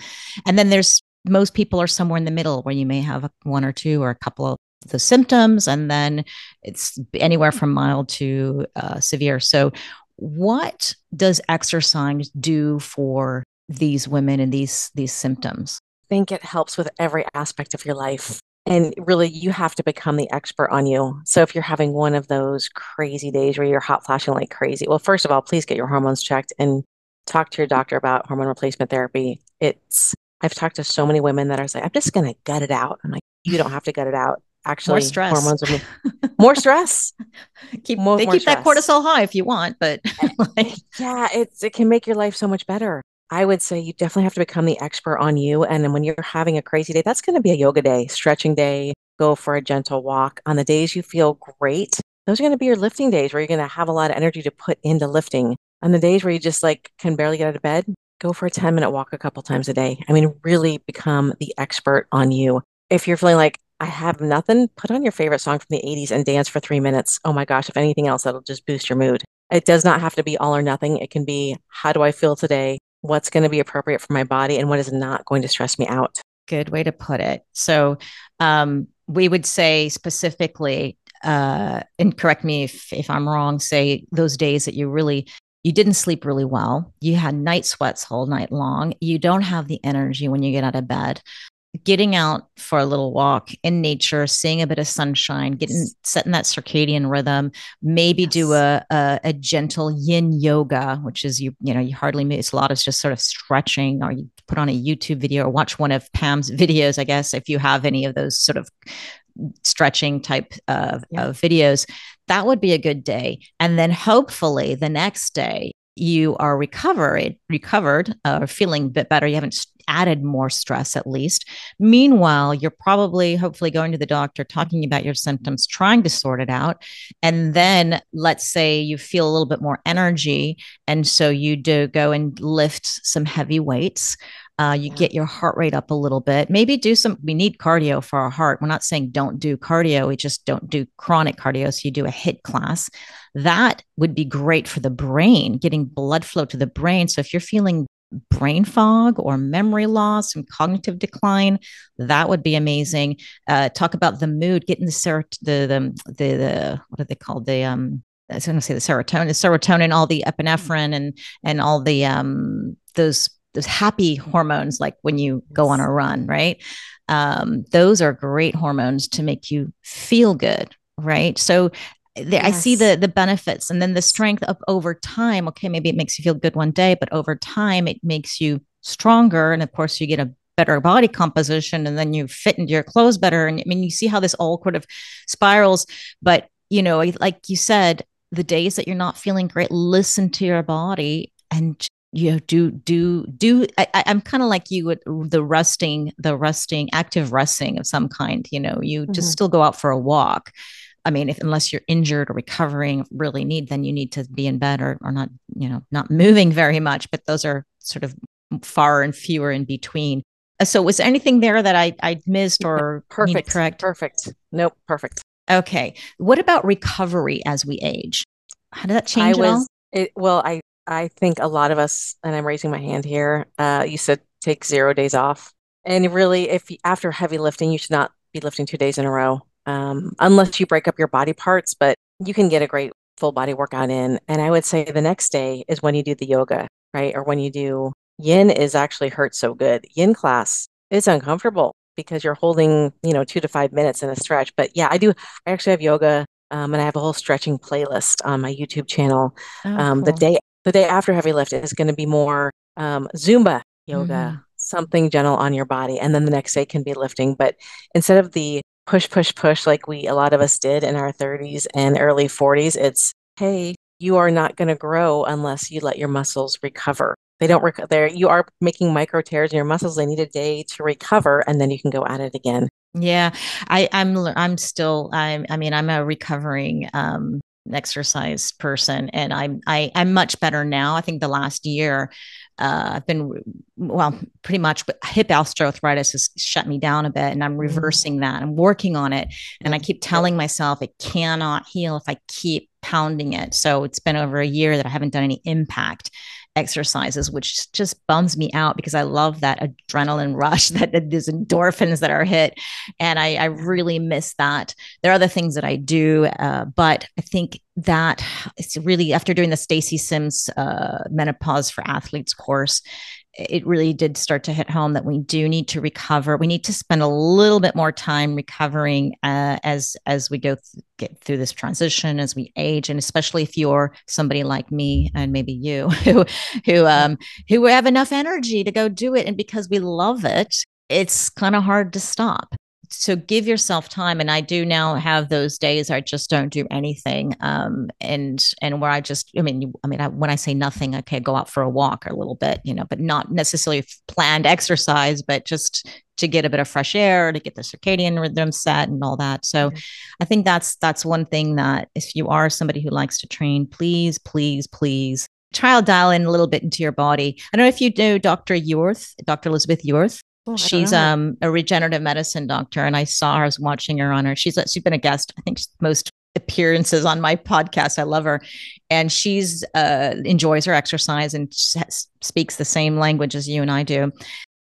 And then there's most people are somewhere in the middle where you may have one or two or a couple of the symptoms, and then it's anywhere from mild to uh, severe. So what does exercise do for these women and these these symptoms? I think it helps with every aspect of your life. And really, you have to become the expert on you. So, if you're having one of those crazy days where you're hot flashing like crazy, well, first of all, please get your hormones checked and talk to your doctor about hormone replacement therapy. It's, I've talked to so many women that are like, I'm just going to gut it out. I'm like, you don't have to gut it out actually more stress. hormones are more stress. keep more, they more keep stress. that cortisol high if you want, but eh, like, yeah, it's it can make your life so much better. I would say you definitely have to become the expert on you. And then when you're having a crazy day, that's going to be a yoga day, stretching day, go for a gentle walk. On the days you feel great, those are going to be your lifting days where you're going to have a lot of energy to put into lifting. On the days where you just like can barely get out of bed, go for a 10 minute walk a couple times a day. I mean, really become the expert on you. If you're feeling like I have nothing, put on your favorite song from the 80s and dance for three minutes. Oh my gosh, if anything else, that'll just boost your mood. It does not have to be all or nothing. It can be how do I feel today? What's going to be appropriate for my body? And what is not going to stress me out? Good way to put it. So, um, we would say specifically, uh, and correct me if, if I'm wrong, say those days that you really you didn't sleep really well. You had night sweats all night long. You don't have the energy when you get out of bed getting out for a little walk in nature, seeing a bit of sunshine, getting setting that circadian rhythm, maybe yes. do a, a, a gentle yin yoga, which is you you know you hardly move. It's a lot of just sort of stretching, or you put on a YouTube video or watch one of Pam's videos. I guess if you have any of those sort of stretching type of, yeah. of videos, that would be a good day. And then hopefully the next day you are recovered, recovered, uh, feeling a bit better. You haven't added more stress, at least. Meanwhile, you're probably, hopefully, going to the doctor, talking about your symptoms, trying to sort it out. And then let's say you feel a little bit more energy. And so you do go and lift some heavy weights. Uh, you yeah. get your heart rate up a little bit. Maybe do some, we need cardio for our heart. We're not saying don't do cardio, we just don't do chronic cardio. So you do a HIIT class. That would be great for the brain, getting blood flow to the brain. So if you're feeling brain fog or memory loss and cognitive decline, that would be amazing. Uh, talk about the mood, getting the ser- the, the the the what are they called? The um I was going to say the serotonin, the serotonin, all the epinephrine, and and all the um those those happy hormones, like when you go on a run, right? Um, those are great hormones to make you feel good, right? So yes. I see the the benefits and then the strength of over time. Okay, maybe it makes you feel good one day, but over time it makes you stronger. And of course, you get a better body composition and then you fit into your clothes better. And I mean, you see how this all sort of spirals. But you know, like you said, the days that you're not feeling great, listen to your body and you know do do do I, am kind of like you with the rusting the rusting active rusting of some kind you know you mm-hmm. just still go out for a walk I mean, if unless you're injured or recovering, really need, then you need to be in bed or, or not, you know, not moving very much. But those are sort of far and fewer in between. Uh, so, was there anything there that I I missed or perfect? Correct. Perfect. Nope. Perfect. Okay. What about recovery as we age? How did that change I was, it, well, I I think a lot of us, and I'm raising my hand here. Uh, you said take zero days off, and really, if after heavy lifting, you should not be lifting two days in a row um, unless you break up your body parts. But you can get a great full body workout in. And I would say the next day is when you do the yoga, right? Or when you do yin is actually hurts so good. Yin class is uncomfortable because you're holding, you know, two to five minutes in a stretch. But yeah, I do. I actually have yoga, um, and I have a whole stretching playlist on my YouTube channel. Oh, um, cool. The day the day after heavy lift is going to be more um, Zumba yoga, mm-hmm. something gentle on your body, and then the next day can be lifting. But instead of the push, push, push like we a lot of us did in our 30s and early 40s, it's hey, you are not going to grow unless you let your muscles recover. They don't recover. There, you are making micro tears in your muscles. They need a day to recover, and then you can go at it again. Yeah, I, I'm. I'm still. I'm. I mean, I'm a recovering um, exercise person, and I'm. I, I'm much better now. I think the last year, uh, I've been well, pretty much. But hip osteoarthritis has shut me down a bit, and I'm mm-hmm. reversing that. I'm working on it, and I keep telling myself it cannot heal if I keep pounding it. So it's been over a year that I haven't done any impact exercises, which just bums me out because I love that adrenaline rush, that, that these endorphins that are hit. And I, I, really miss that. There are other things that I do, uh, but I think that it's really after doing the Stacy Sims uh, menopause for athletes course, it really did start to hit home that we do need to recover. We need to spend a little bit more time recovering uh, as as we go th- get through this transition as we age, and especially if you're somebody like me and maybe you who who um who have enough energy to go do it, and because we love it, it's kind of hard to stop so give yourself time and i do now have those days i just don't do anything um, and and where i just i mean i mean I, when i say nothing okay go out for a walk or a little bit you know but not necessarily planned exercise but just to get a bit of fresh air to get the circadian rhythm set and all that. So mm-hmm. i think that's that's one thing that if you are somebody who likes to train please please please try to dial in a little bit into your body. I don't know if you know dr Yurth dr elizabeth Yurth Oh, she's um a regenerative medicine doctor, and I saw her. I was watching her on her. She's she's been a guest. I think most appearances on my podcast. I love her, and she's uh enjoys her exercise and speaks the same language as you and I do.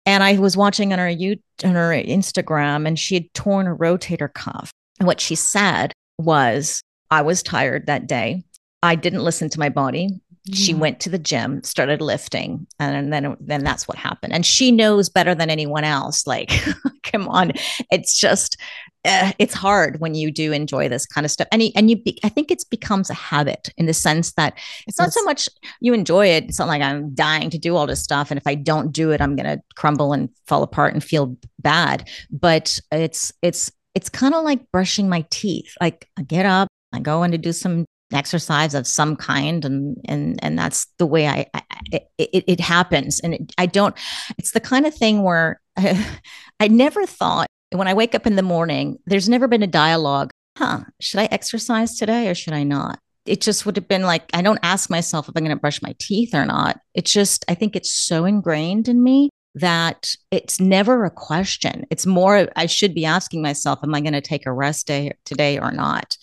And I was watching on her you on her Instagram, and she had torn a rotator cuff. And what she said was, "I was tired that day. I didn't listen to my body she mm-hmm. went to the gym started lifting and then then that's what happened. And she knows better than anyone else like come on. It's just uh, it's hard when you do enjoy this kind of stuff. And you, and you be, i think it becomes a habit in the sense that it's not so much you enjoy it it's not like i'm dying to do all this stuff and if i don't do it i'm going to crumble and fall apart and feel bad. But it's it's it's kind of like brushing my teeth. Like i get up I go in to do some exercise of some kind and and and that's the way i, I it, it happens. And it, i don't it's the kind of thing where I, I never thought when i wake up in the morning there's never been a dialogue huh should i exercise today or should i not? It just would have been like i don't ask myself if i'm going to brush my teeth or not. It's just i think it's so ingrained in me that it's never a question. It's more i should be asking myself am i going to take a rest day today or not?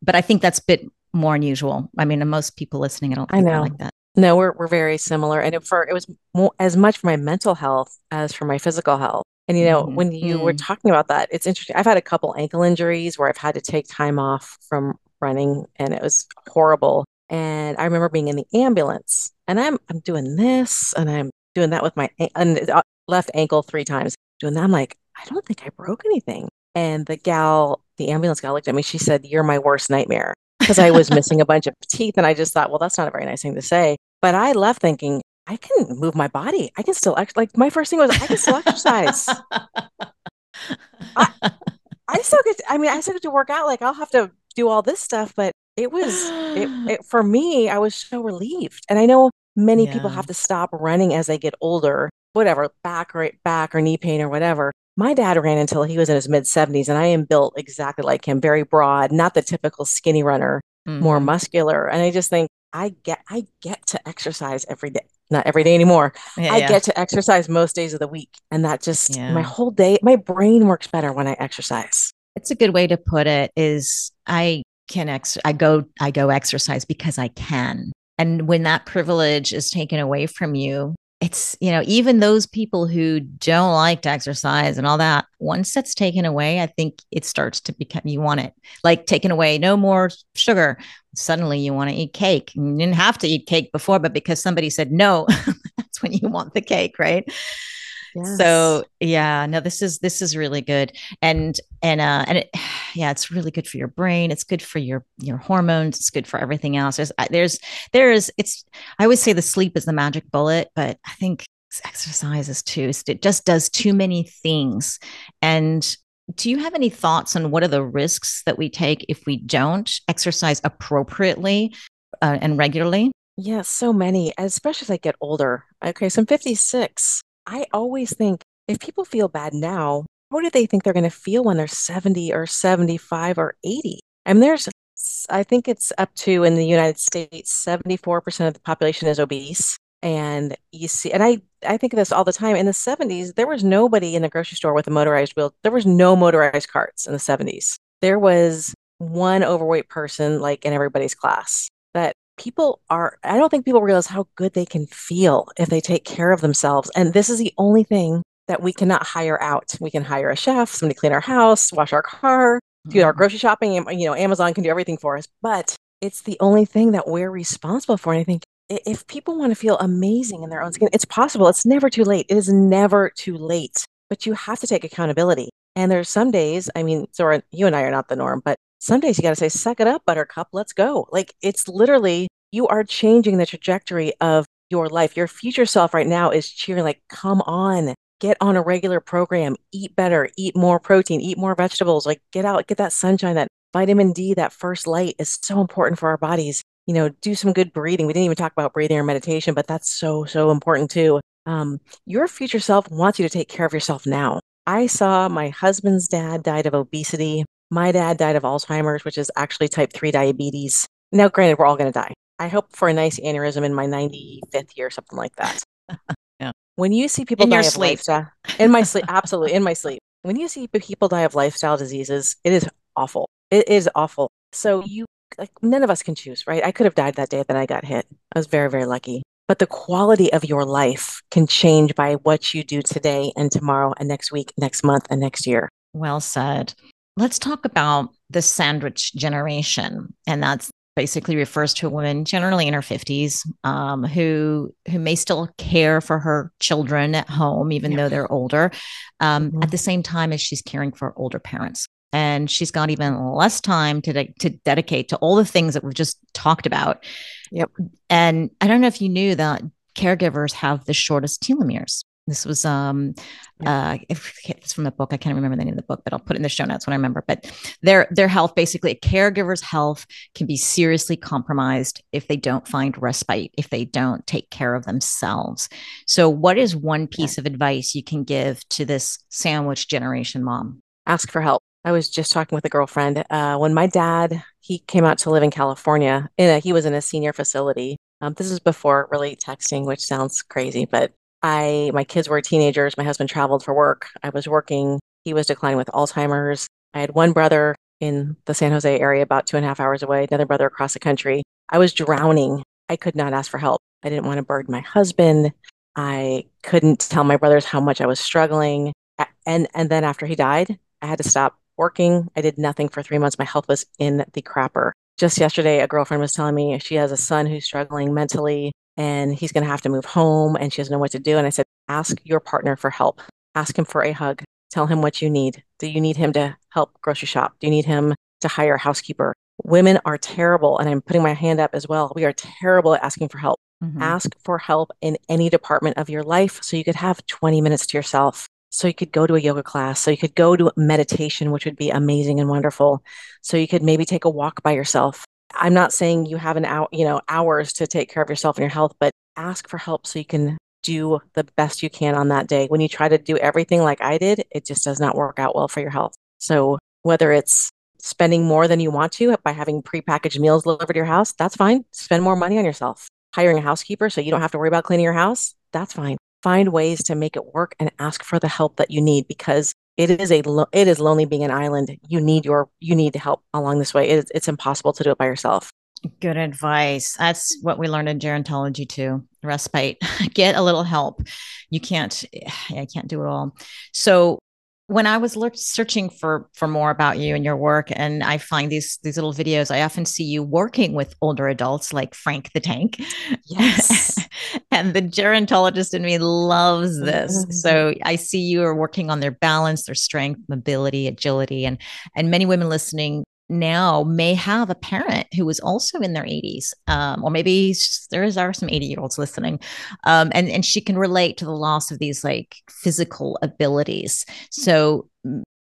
But i think that's a bit more unusual. I mean, most people listening, I don't think I know like that. No, we're we're very similar, and it, for it was more, as much for my mental health as for my physical health. And you know, mm-hmm. when you mm-hmm. were talking about that, it's interesting. I've had a couple ankle injuries where I've had to take time off from running, and it was horrible. And I remember being in the ambulance, and I'm I'm doing this, and I'm doing that with my and uh, left ankle three times. Doing that, I'm like, I don't think I broke anything. And the gal, the ambulance gal, looked at me. She said, "You're my worst nightmare." Because I was missing a bunch of teeth. And I just thought, well, that's not a very nice thing to say. But I left thinking, I can move my body. I can still act like my first thing was I can still exercise. I, I still get, to, I mean, I still get to work out. Like I'll have to do all this stuff, but it was, it, it for me, I was so relieved. And I know many yeah. people have to stop running as they get older, whatever, back or back or knee pain or whatever. My dad ran until he was in his mid 70s, and I am built exactly like him, very broad, not the typical skinny runner, mm-hmm. more muscular. And I just think I get I get to exercise every day. Not every day anymore. Yeah, I yeah. get to exercise most days of the week. And that just yeah. my whole day, my brain works better when I exercise. It's a good way to put it is I can ex I go I go exercise because I can. And when that privilege is taken away from you, it's you know even those people who don't like to exercise and all that once that's taken away i think it starts to become you want it like taken away no more sugar. Suddenly you want to eat cake. You didn't have to eat cake before but because somebody said no that's when you want the cake right Yes. So yeah, no, this is this is really good, and and uh, and it, yeah, it's really good for your brain. It's good for your your hormones. It's good for everything else. There's there's there is it's. I always say the sleep is the magic bullet, but I think exercise is too. It just does too many things. And do you have any thoughts on what are the risks that we take if we don't exercise appropriately uh, and regularly? Yes, yeah, so many, especially as I get older. Okay, so I'm 56. I always think if people feel bad now, how do they think they're going to feel when they're 70 or 75 or 80? I mean, there's, I think it's up to in the United States, 74% of the population is obese. And you see, and I, I think of this all the time. In the 70s, there was nobody in the grocery store with a motorized wheel. There was no motorized carts in the 70s. There was one overweight person like in everybody's class. That people are, I don't think people realize how good they can feel if they take care of themselves. And this is the only thing that we cannot hire out. We can hire a chef, somebody clean our house, wash our car, do our mm-hmm. grocery shopping. You know, Amazon can do everything for us, but it's the only thing that we're responsible for. And I think if people want to feel amazing in their own skin, it's possible. It's never too late. It is never too late, but you have to take accountability. And there's some days, I mean, so you and I are not the norm, but some days you got to say, suck it up, buttercup, let's go. Like it's literally, you are changing the trajectory of your life. Your future self right now is cheering, like, come on, get on a regular program, eat better, eat more protein, eat more vegetables, like get out, get that sunshine, that vitamin D, that first light is so important for our bodies. You know, do some good breathing. We didn't even talk about breathing or meditation, but that's so, so important too. Um, your future self wants you to take care of yourself now. I saw my husband's dad died of obesity my dad died of Alzheimer's, which is actually type 3 diabetes. Now, granted, we're all going to die. I hope for a nice aneurysm in my 95th year, something like that. yeah. When you see people in die of sleep. lifestyle, in my sleep, absolutely, in my sleep. When you see people die of lifestyle diseases, it is awful. It is awful. So you, like, none of us can choose, right? I could have died that day that I got hit. I was very, very lucky. But the quality of your life can change by what you do today and tomorrow and next week, next month, and next year. Well said. Let's talk about the sandwich generation. And that's basically refers to a woman generally in her 50s um, who who may still care for her children at home even yeah. though they're older um, mm-hmm. at the same time as she's caring for older parents and she's got even less time to, de- to dedicate to all the things that we've just talked about yep and i don't know if you knew that caregivers have the shortest telomeres this was um uh it's from the book. I can't remember the name of the book, but I'll put it in the show notes when I remember. But their their health, basically, a caregiver's health can be seriously compromised if they don't find respite, if they don't take care of themselves. So, what is one piece of advice you can give to this sandwich generation mom? Ask for help. I was just talking with a girlfriend. Uh, when my dad he came out to live in California, in a, he was in a senior facility. Um, this is before really texting, which sounds crazy, but I my kids were teenagers. My husband traveled for work. I was working. He was declining with Alzheimer's. I had one brother in the San Jose area, about two and a half hours away. Another brother across the country. I was drowning. I could not ask for help. I didn't want to burden my husband. I couldn't tell my brothers how much I was struggling. And and then after he died, I had to stop working. I did nothing for three months. My health was in the crapper. Just yesterday, a girlfriend was telling me she has a son who's struggling mentally and he's going to have to move home and she doesn't know what to do. And I said, ask your partner for help. Ask him for a hug. Tell him what you need. Do you need him to help grocery shop? Do you need him to hire a housekeeper? Women are terrible, and I'm putting my hand up as well. We are terrible at asking for help. Mm-hmm. Ask for help in any department of your life so you could have 20 minutes to yourself. So you could go to a yoga class. So you could go to meditation, which would be amazing and wonderful. So you could maybe take a walk by yourself. I'm not saying you have an hour, you know, hours to take care of yourself and your health, but ask for help so you can do the best you can on that day. When you try to do everything like I did, it just does not work out well for your health. So whether it's spending more than you want to by having prepackaged meals delivered to your house, that's fine. Spend more money on yourself. Hiring a housekeeper so you don't have to worry about cleaning your house, that's fine. Find ways to make it work and ask for the help that you need because it is a lo- it is lonely being an island. You need your you need help along this way. It, it's impossible to do it by yourself. Good advice. That's what we learned in gerontology too. Respite. Get a little help. You can't I can't do it all. So when I was searching for for more about you and your work, and I find these these little videos, I often see you working with older adults like Frank the Tank. Yes. and the gerontologist in me loves this. Mm-hmm. So I see you are working on their balance, their strength, mobility, agility, and and many women listening now may have a parent who is also in their 80s um, or maybe there is are some 80 year olds listening um, and and she can relate to the loss of these like physical abilities. So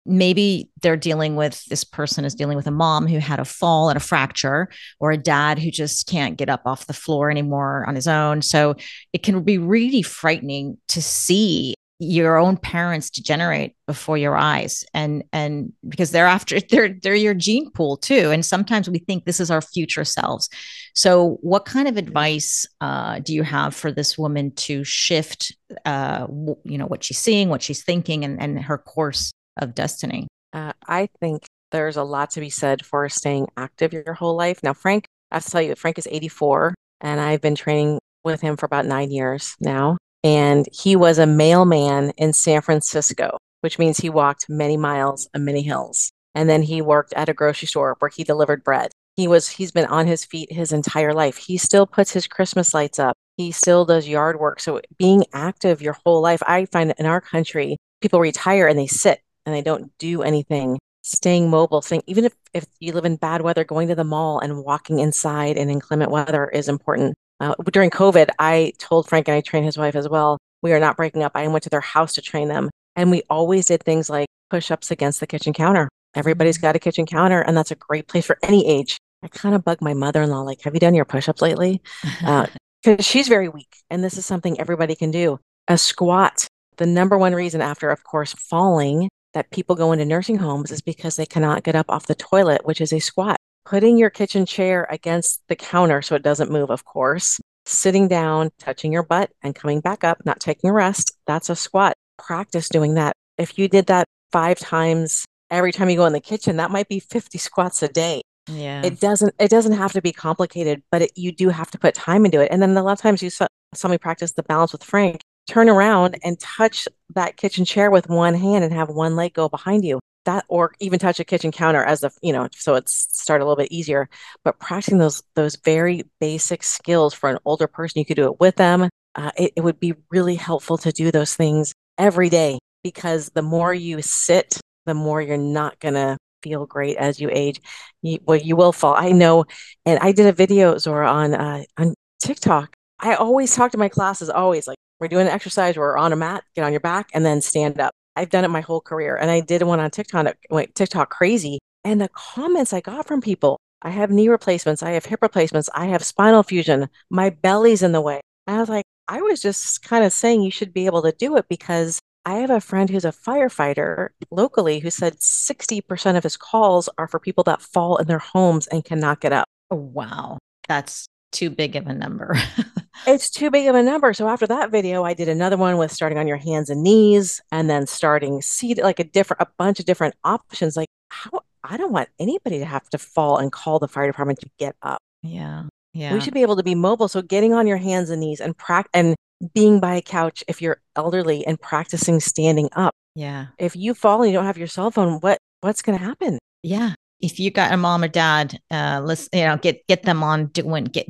maybe they're dealing with this person is dealing with a mom who had a fall and a fracture or a dad who just can't get up off the floor anymore on his own. So it can be really frightening to see your own parents degenerate before your eyes. And and because they're after they're they're your gene pool too. And sometimes we think this is our future selves. So what kind of advice uh, do you have for this woman to shift uh, w- you know what she's seeing what she's thinking and, and her course of destiny? Uh, i think there's a lot to be said for staying active your whole life. Now frank i have to tell you frank is 84 and i've been training with him for about nine years now and he was a mailman in San Francisco, which means he walked many miles and many hills. And then he worked at a grocery store where he delivered bread. He was he's been on his feet his entire life. He still puts his Christmas lights up. He still does yard work. So being active your whole life, I find in our country, people retire and they sit and they don't do anything. Staying mobile, thing even if, if you live in bad weather, going to the mall and walking inside in inclement weather is important. Uh, during COVID, I told Frank and I trained his wife as well. We are not breaking up. I went to their house to train them. And we always did things like push ups against the kitchen counter. Everybody's mm-hmm. got a kitchen counter, and that's a great place for any age. I kind of bug my mother in law, like, have you done your push ups lately? Because uh, she's very weak. And this is something everybody can do. A squat, the number one reason after, of course, falling that people go into nursing homes is because they cannot get up off the toilet, which is a squat putting your kitchen chair against the counter so it doesn't move, of course, sitting down, touching your butt, and coming back up, not taking a rest. That's a squat. Practice doing that. If you did that five times every time you go in the kitchen, that might be 50 squats a day. Yeah. It doesn't it doesn't have to be complicated, but it, you do have to put time into it. And then a lot of times you saw, saw me practice the balance with Frank. Turn around and touch that kitchen chair with one hand and have one leg go behind you that or even touch a kitchen counter as a you know so it's start a little bit easier. But practicing those those very basic skills for an older person you could do it with them. Uh, it, it would be really helpful to do those things every day because the more you sit the more you're not going to feel great as you age. You, well you will fall. I know and i did a video zora on uh, on tiktok. I always talk to my classes always like we're doing an exercise we're on a mat get on your back and then stand up I've done it my whole career. And I did one on TikTok, went TikTok crazy. And the comments I got from people, I have knee replacements, I have hip replacements, I have spinal fusion, my belly's in the way. I was like, I was just kind of saying you should be able to do it because I have a friend who's a firefighter locally who said 60% of his calls are for people that fall in their homes and cannot get up. Oh, wow. That's too big of a number. it's too big of a number. So after that video, I did another one with starting on your hands and knees and then starting seated, like a different, a bunch of different options. Like how I don't want anybody to have to fall and call the fire department to get up. Yeah. Yeah. We should be able to be mobile. So getting on your hands and knees and practice and being by a couch if you're elderly and practicing standing up. Yeah. If you fall and you don't have your cell phone, what what's going to happen? Yeah if you got a mom or dad, uh, let's you know get get them on doing get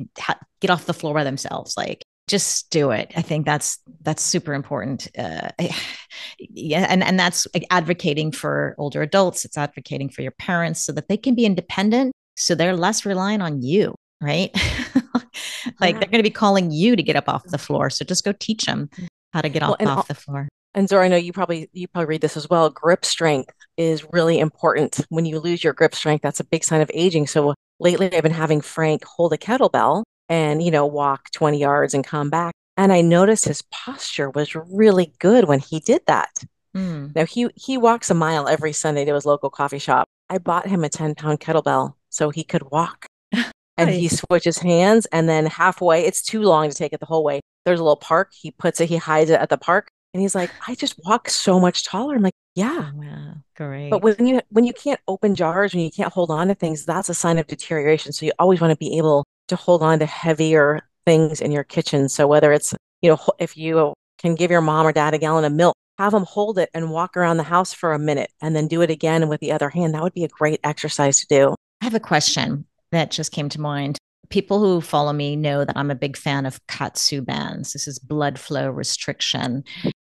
get off the floor by themselves. Like just do it. I think that's that's super important. Uh, yeah, and and that's advocating for older adults. It's advocating for your parents so that they can be independent, so they're less reliant on you, right? like they're going to be calling you to get up off the floor. So just go teach them how to get well, off, off the floor. And Zora, I know you probably you probably read this as well. Grip strength is really important. When you lose your grip strength, that's a big sign of aging. So lately I've been having Frank hold a kettlebell and, you know, walk 20 yards and come back. And I noticed his posture was really good when he did that. Mm. Now he he walks a mile every Sunday to his local coffee shop. I bought him a 10 pound kettlebell so he could walk. and he switches hands and then halfway, it's too long to take it the whole way. There's a little park. He puts it, he hides it at the park and he's like, I just walk so much taller. I'm like, yeah, wow. Great. But when you when you can't open jars, when you can't hold on to things, that's a sign of deterioration. So you always want to be able to hold on to heavier things in your kitchen. So whether it's, you know, if you can give your mom or dad a gallon of milk, have them hold it and walk around the house for a minute and then do it again with the other hand. That would be a great exercise to do. I have a question that just came to mind. People who follow me know that I'm a big fan of KAATSU bands. This is blood flow restriction.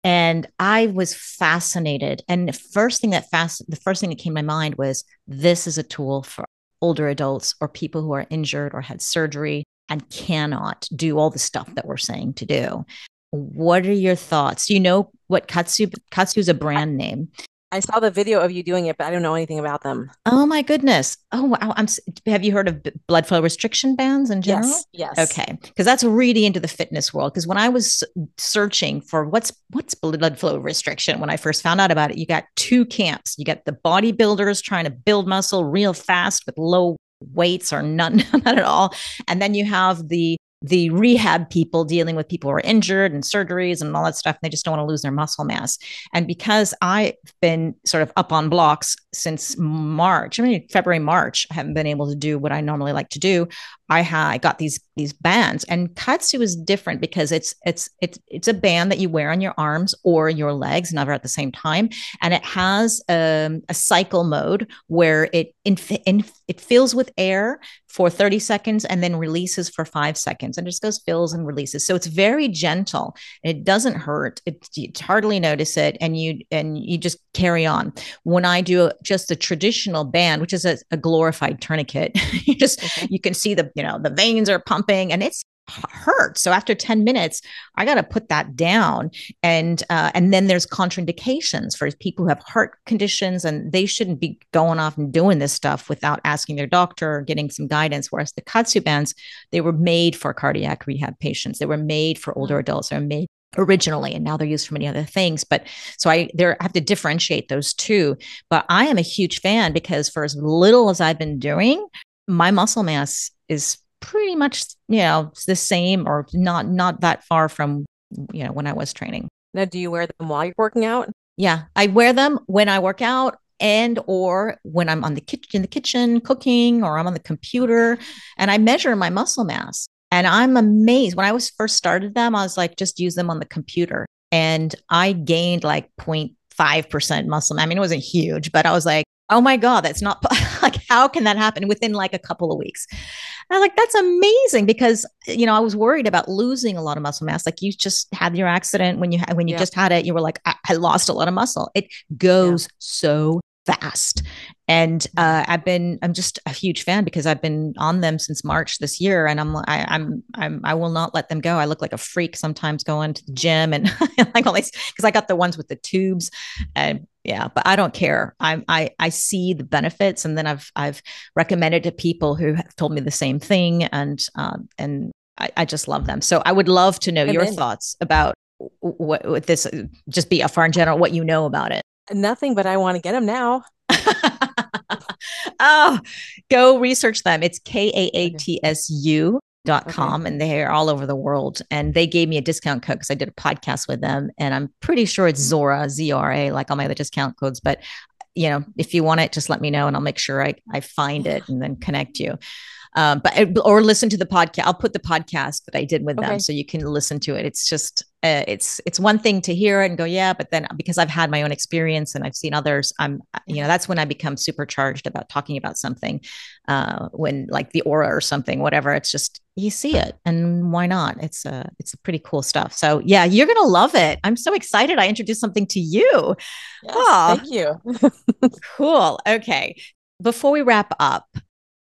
And I was fascinated. And the first thing that fast the first thing that came to my mind was this is a tool for older adults or people who are injured or had surgery and cannot do all the stuff that we're saying to do. What are your thoughts? You know what katsu KAATSU is a brand name? I saw the video of you doing it, but I don't know anything about them. Oh my goodness! Oh wow! I'm. Have you heard of blood flow restriction bands in general? Yes. Yes. Okay, because that's really into the fitness world. Because when I was searching for what's what's blood flow restriction, when I first found out about it, you got two camps. You got the bodybuilders trying to build muscle real fast with low weights or none, none at all, and then you have the the rehab people dealing with people who are injured and surgeries and all that stuff. And they just don't want to lose their muscle mass. And because I've been sort of up on blocks since March, I mean, February, March, I haven't been able to do what I normally like to do. I had I got these these bands and KAATSU is different because it's it's it's it's a band that you wear on your arms or your legs never at the same time and it has um, a cycle mode where it inf- inf- it fills with air for 30 seconds and then releases for 5 seconds and just goes fills and releases. So it's very gentle it doesn't hurt. It you hardly notice it and you and you just carry on. When I do just a traditional band which is a, a glorified tourniquet you just okay. you can see the you know the veins are pumping and it's hurt. So after 10 minutes i got to put that down and uh, and then there's contraindications for people who have heart conditions and they shouldn't be going off and doing this stuff without asking their doctor or getting some guidance. Whereas the KAATSU bands they were made for cardiac rehab patients. They were made for older mm. adults. They were made originally and now they're used for many other things. But so i there I have to differentiate those two. But i am a huge fan because for as little as i've been doing my muscle mass is pretty much you know the same or not not that far from you know when I was training. Now, do you wear them while you're working out? Yeah, I wear them when I work out and or when I'm on the kitchen in the kitchen cooking or I'm on the computer and I measure my muscle mass. And I'm amazed. When I was first started them, I was like, just use them on the computer. And I gained like 0.5% muscle. I mean, it wasn't huge, but I was like, oh my God, that's not like, how can that happen within like a couple of weeks? I was like, that's amazing because you know I was worried about losing a lot of muscle mass. Like you just had your accident when you when you yeah. just had it, you were like, I, I, lost a lot of muscle. It goes yeah. so fast, and uh, I've been I'm just a huge fan because I've been on them since March this year, and I'm I, I'm I'm I will not let them go. I look like a freak sometimes going to the gym and like all these because I got the ones with the tubes, and yeah but i don't care. I i i see the benefits and then i've i've recommended to people who have told me the same thing and um and i, I just love them. So i would love to know and your then, thoughts about what, what this just be a far in general what you know about it. Nothing but i want to get them now. Oh go research them. It's k-a-a-t-s-u dot com okay. and they're all over the world and they gave me a discount code because i did a podcast with them and i'm pretty sure it's zora z-r-a like all my other discount codes but you know if you want it just let me know and i'll make sure i, I find it and then connect you um, but or listen to the podcast i'll put the podcast that i did with okay. them so you can listen to it. It's just uh, it's it's one thing to hear it and go yeah but then because i've had my own experience and i've seen others i'm you know that's when i become supercharged about talking about something uh, when like the Oura or something whatever. It's just you see it and why not? It's a it's a pretty cool stuff. So yeah you're gonna love it. I'm so excited i introduced something to you. Yes, oh, thank you. Cool. Okay. Before we wrap up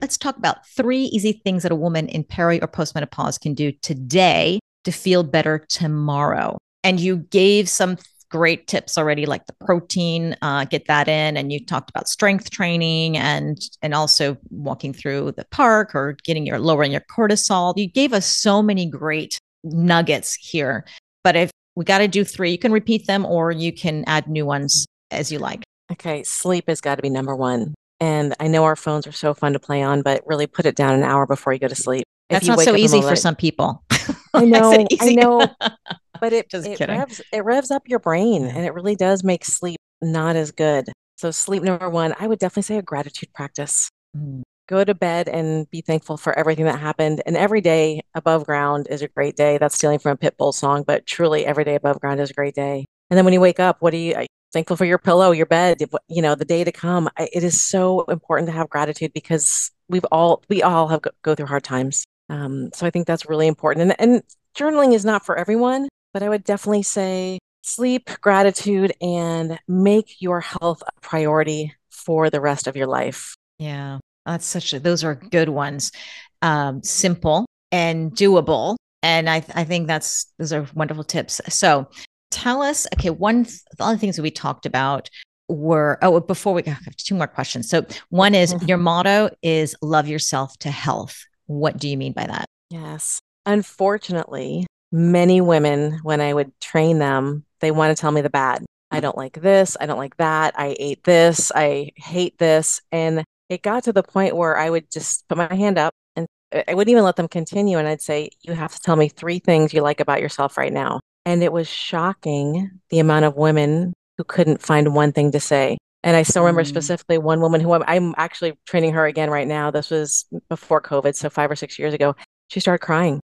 let's talk about three easy things that a woman in peri or postmenopause can do today to feel better tomorrow. And you gave some great tips already, like the protein, uh, get that in, and you talked about strength training and and also walking through the park or getting your lowering your cortisol. You gave us so many great nuggets here. But if we got to do three, you can repeat them or you can add new ones as you like. Okay, sleep has got to be number one. And I know our phones are so fun to play on, but really put it down an hour before you go to sleep. That's not so easy for some people. I know, I, I know, but it it revs, it revs up your brain, and it really does make sleep not as good. So, sleep number one, I would definitely say a gratitude practice. Mm. Go to bed and be thankful for everything that happened. And every day above ground is a great day. That's stealing from a Pitbull song, but truly every day above ground is a great day. And then when you wake up, what do you, thankful for your pillow, your bed, you know, the day to come. It is so important to have gratitude because we've all, we all have go, through hard times. Um, so I think that's really important. And, and journaling is not for everyone, but I would definitely say sleep, gratitude, and make your health a priority for the rest of your life. Yeah, that's such a, those are good ones. Um, simple and doable. And I, I think that's, those are wonderful tips. So tell us, okay, one, th- the other things that we talked about were, oh, before we go, have two more questions. So one is mm-hmm. your motto is love yourself to health. What do you mean by that? Yes. Unfortunately, many women, when I would train them, they want to tell me the bad. I don't like this. I don't like that. I ate this. I hate this. And it got to the point where I would just put my hand up and I wouldn't even let them continue. And I'd say, You have to tell me three things you like about yourself right now. And it was shocking the amount of women who couldn't find one thing to say. And I still remember mm. specifically one woman who I'm, I'm, actually training her again right now. This was before COVID, so five or six years ago. She started crying.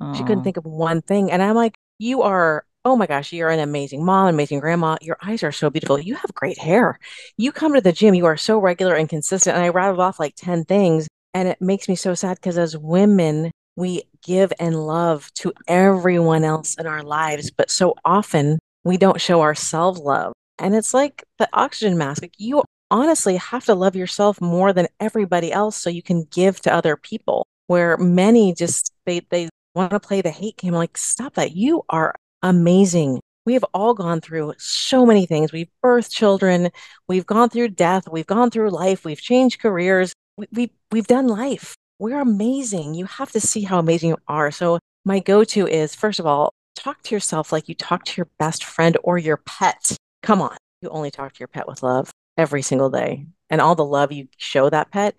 Aww. She couldn't think of one thing. And I'm like, You are oh my gosh, you're an amazing mom, amazing grandma. Your eyes are so beautiful. You have great hair. You come to the gym, you are so regular and consistent. And I rattled off like 10 things. And it makes me so sad because as women, we give and love to everyone else in our lives. But so often we don't show ourselves love. And it's like the oxygen mask. Like you honestly have to love yourself more than everybody else so you can give to other people. Where many just they they want to play the hate game. Like, stop that. You are amazing. We have all gone through so many things. We've birthed children, we've gone through death, we've gone through life, we've changed careers, we, we, we've done life. We're amazing. You have to see how amazing you are. So, my go to is first of all, talk to yourself like you talk to your best friend or your pet. Come on, you only talk to your pet with love every single day. And all the love you show that pet,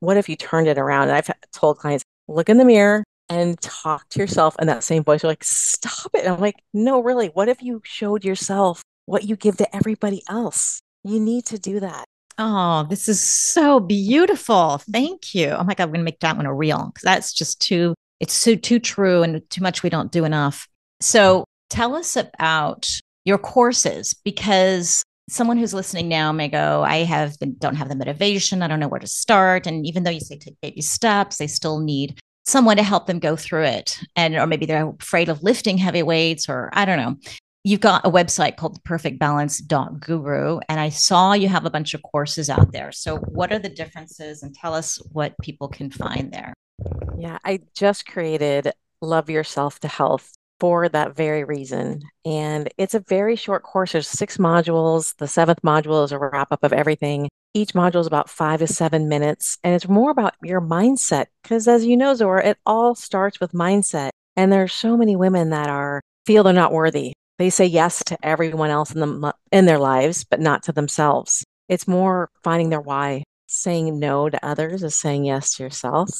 what if you turned it around? And I've told clients, look in the mirror, and talk to yourself in that same voice. You're like, stop it. And I'm like, no, really. What if you showed yourself what you give to everybody else? You need to do that. Oh, this is so beautiful. Thank you. Oh my God, I'm going to make that one a reel because that's just too, it's so too true and too much we don't do enough. So tell us about your courses because someone who's listening now may go, I have don't have the motivation. I don't know where to start. And even though you say take baby steps, they still need someone to help them go through it. And, or maybe they're afraid of lifting heavy weights, or I don't know. You've got a website called perfectbalance.guru, and I saw you have a bunch of courses out there. So, what are the differences? And tell us what people can find there. Yeah, I just created Love Yourself to Health for that very reason. And it's a very short course. There's six modules. The seventh module is a wrap up of everything. Each module is about five to seven minutes, and it's more about your mindset. Because as you know, Zora, it all starts with mindset. And there are so many women that are feel they're not worthy. They say yes to everyone else in the in their lives, but not to themselves. It's more finding their why. Saying no to others is saying yes to yourself.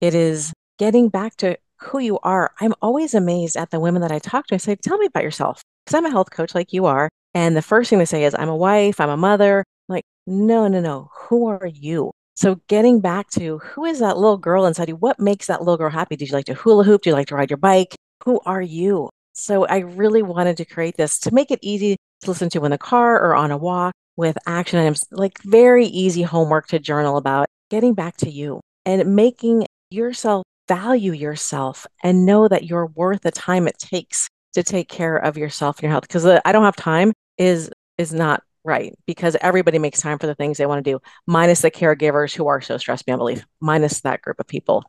It is getting back to who you are. I'm always amazed at the women that I talk to. I say, "Tell me about yourself," because I'm a health coach like you are. And the first thing they say is, "I'm a wife. I'm a mother. Like, no, no, no. Who are you? So getting back to who is that little girl inside you? What makes that little girl happy? Did you like to hula hoop? Do you like to ride your bike? Who are you? So I really wanted to create this to make it easy to listen to in the car or on a walk with action items, like very easy homework to journal about getting back to you and making yourself value yourself and know that you're worth the time it takes to take care of yourself and your health. Because I don't have time is is not right because everybody makes time for the things they want to do minus the caregivers who are so stressed beyond belief minus that group of people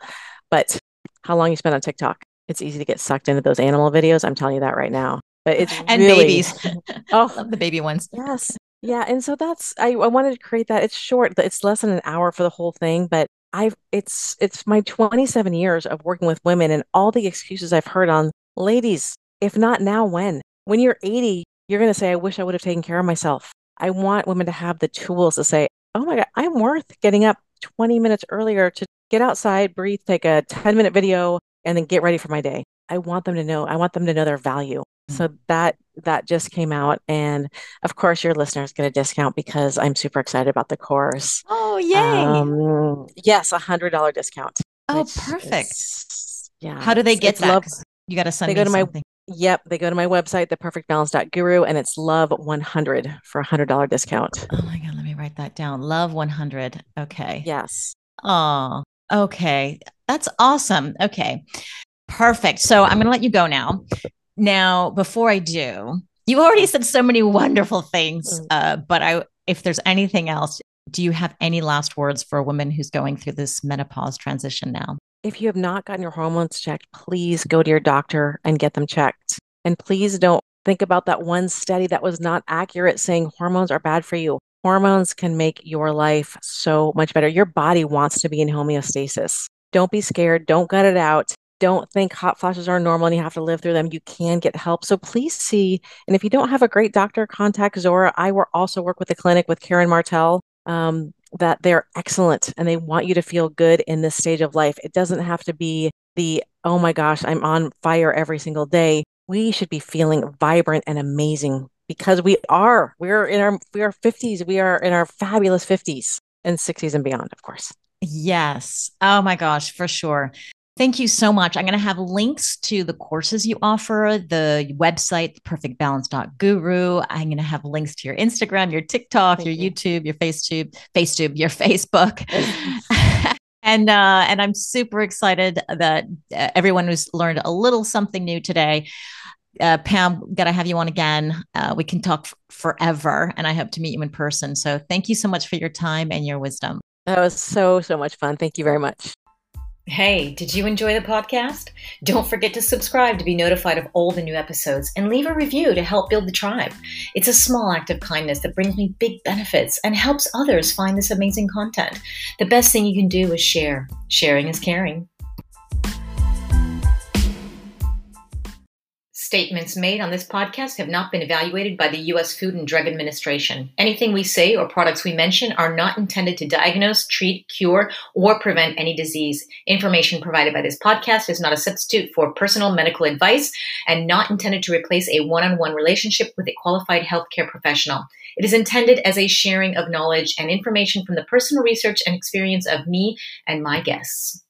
but how long you spend on tiktok it's easy to get sucked into those animal videos i'm telling you that right now but it's and really, babies. Oh. Love the baby ones. Yes. Yeah and so that's I, I wanted to create that. It's short it's less than an hour for the whole thing but i've it's it's my 27 years of working with women and all the excuses i've heard on ladies if not now when? When you're 80 you're going to say i wish i would have taken care of myself. I want women to have the tools to say, oh my God, I'm worth getting up 20 minutes earlier to get outside, breathe, take a 10 minute video, and then get ready for my day. I want them to know, I want them to know their value. So that that just came out, and of course, your listeners get a discount because I'm super excited about the course. Oh, yay! Um, yes, a hundred dollar discount. Oh, perfect. is- yeah. How do they get that? love- You got to send They go to my- Yep, they go to my website, theperfectbalance.guru, and it's love 100 for a hundred dollar discount. Oh my God, let me write that down. Love 100. Okay. Yes. Oh, okay. That's awesome. Okay. Perfect. So I'm going to let you go now. Now, before I do, you already said so many wonderful things. Mm. Uh, but I, if there's anything else, do you have any last words for a woman who's going through this menopause transition now? If you have not gotten your hormones checked, please go to your doctor and get them checked. And please don't think about that one study that was not accurate saying hormones are bad for you. Hormones can make your life so much better. Your body wants to be in homeostasis. Don't be scared. Don't gut it out. Don't think hot flashes are normal and you have to live through them. You can get help. So please see. And if you don't have a great doctor, contact Zora. I will also work with the clinic with Karen Martel. Um, that they're excellent and they want you to feel good in this stage of life. It doesn't have to be the, oh my gosh, I'm on fire every single day. We should be feeling vibrant and amazing because we are. We're in our we are 50s. We are in our fabulous 50s and 60s and beyond, of course. Yes. Oh my gosh, for sure. Thank you so much. I'm going to have links to the courses you offer, the website, perfectbalance.guru. I'm going to have links to your Instagram, your TikTok, Thank your you. YouTube, your FaceTube, FaceTube, your Facebook. and uh, and I'm super excited that uh, everyone who's learned a little something new today. Uh, Pam, gotta have you on again. Uh, we can talk f- forever, and I hope to meet you in person. So thank you so much for your time and your wisdom. That was so, so much fun. Thank you very much. Hey, did you enjoy the podcast? Don't forget to subscribe to be notified of all the new episodes and leave a review to help build the tribe. It's a small act of kindness that brings me big benefits and helps others find this amazing content. The best thing you can do is share. Sharing is caring. Statements made on this podcast have not been evaluated by the U.S. Food and Drug Administration. Anything we say or products we mention are not intended to diagnose, treat, cure, or prevent any disease. Information provided by this podcast is not a substitute for personal medical advice and not intended to replace a one on one relationship with a qualified healthcare professional. It is intended as a sharing of knowledge and information from the personal research and experience of me and my guests.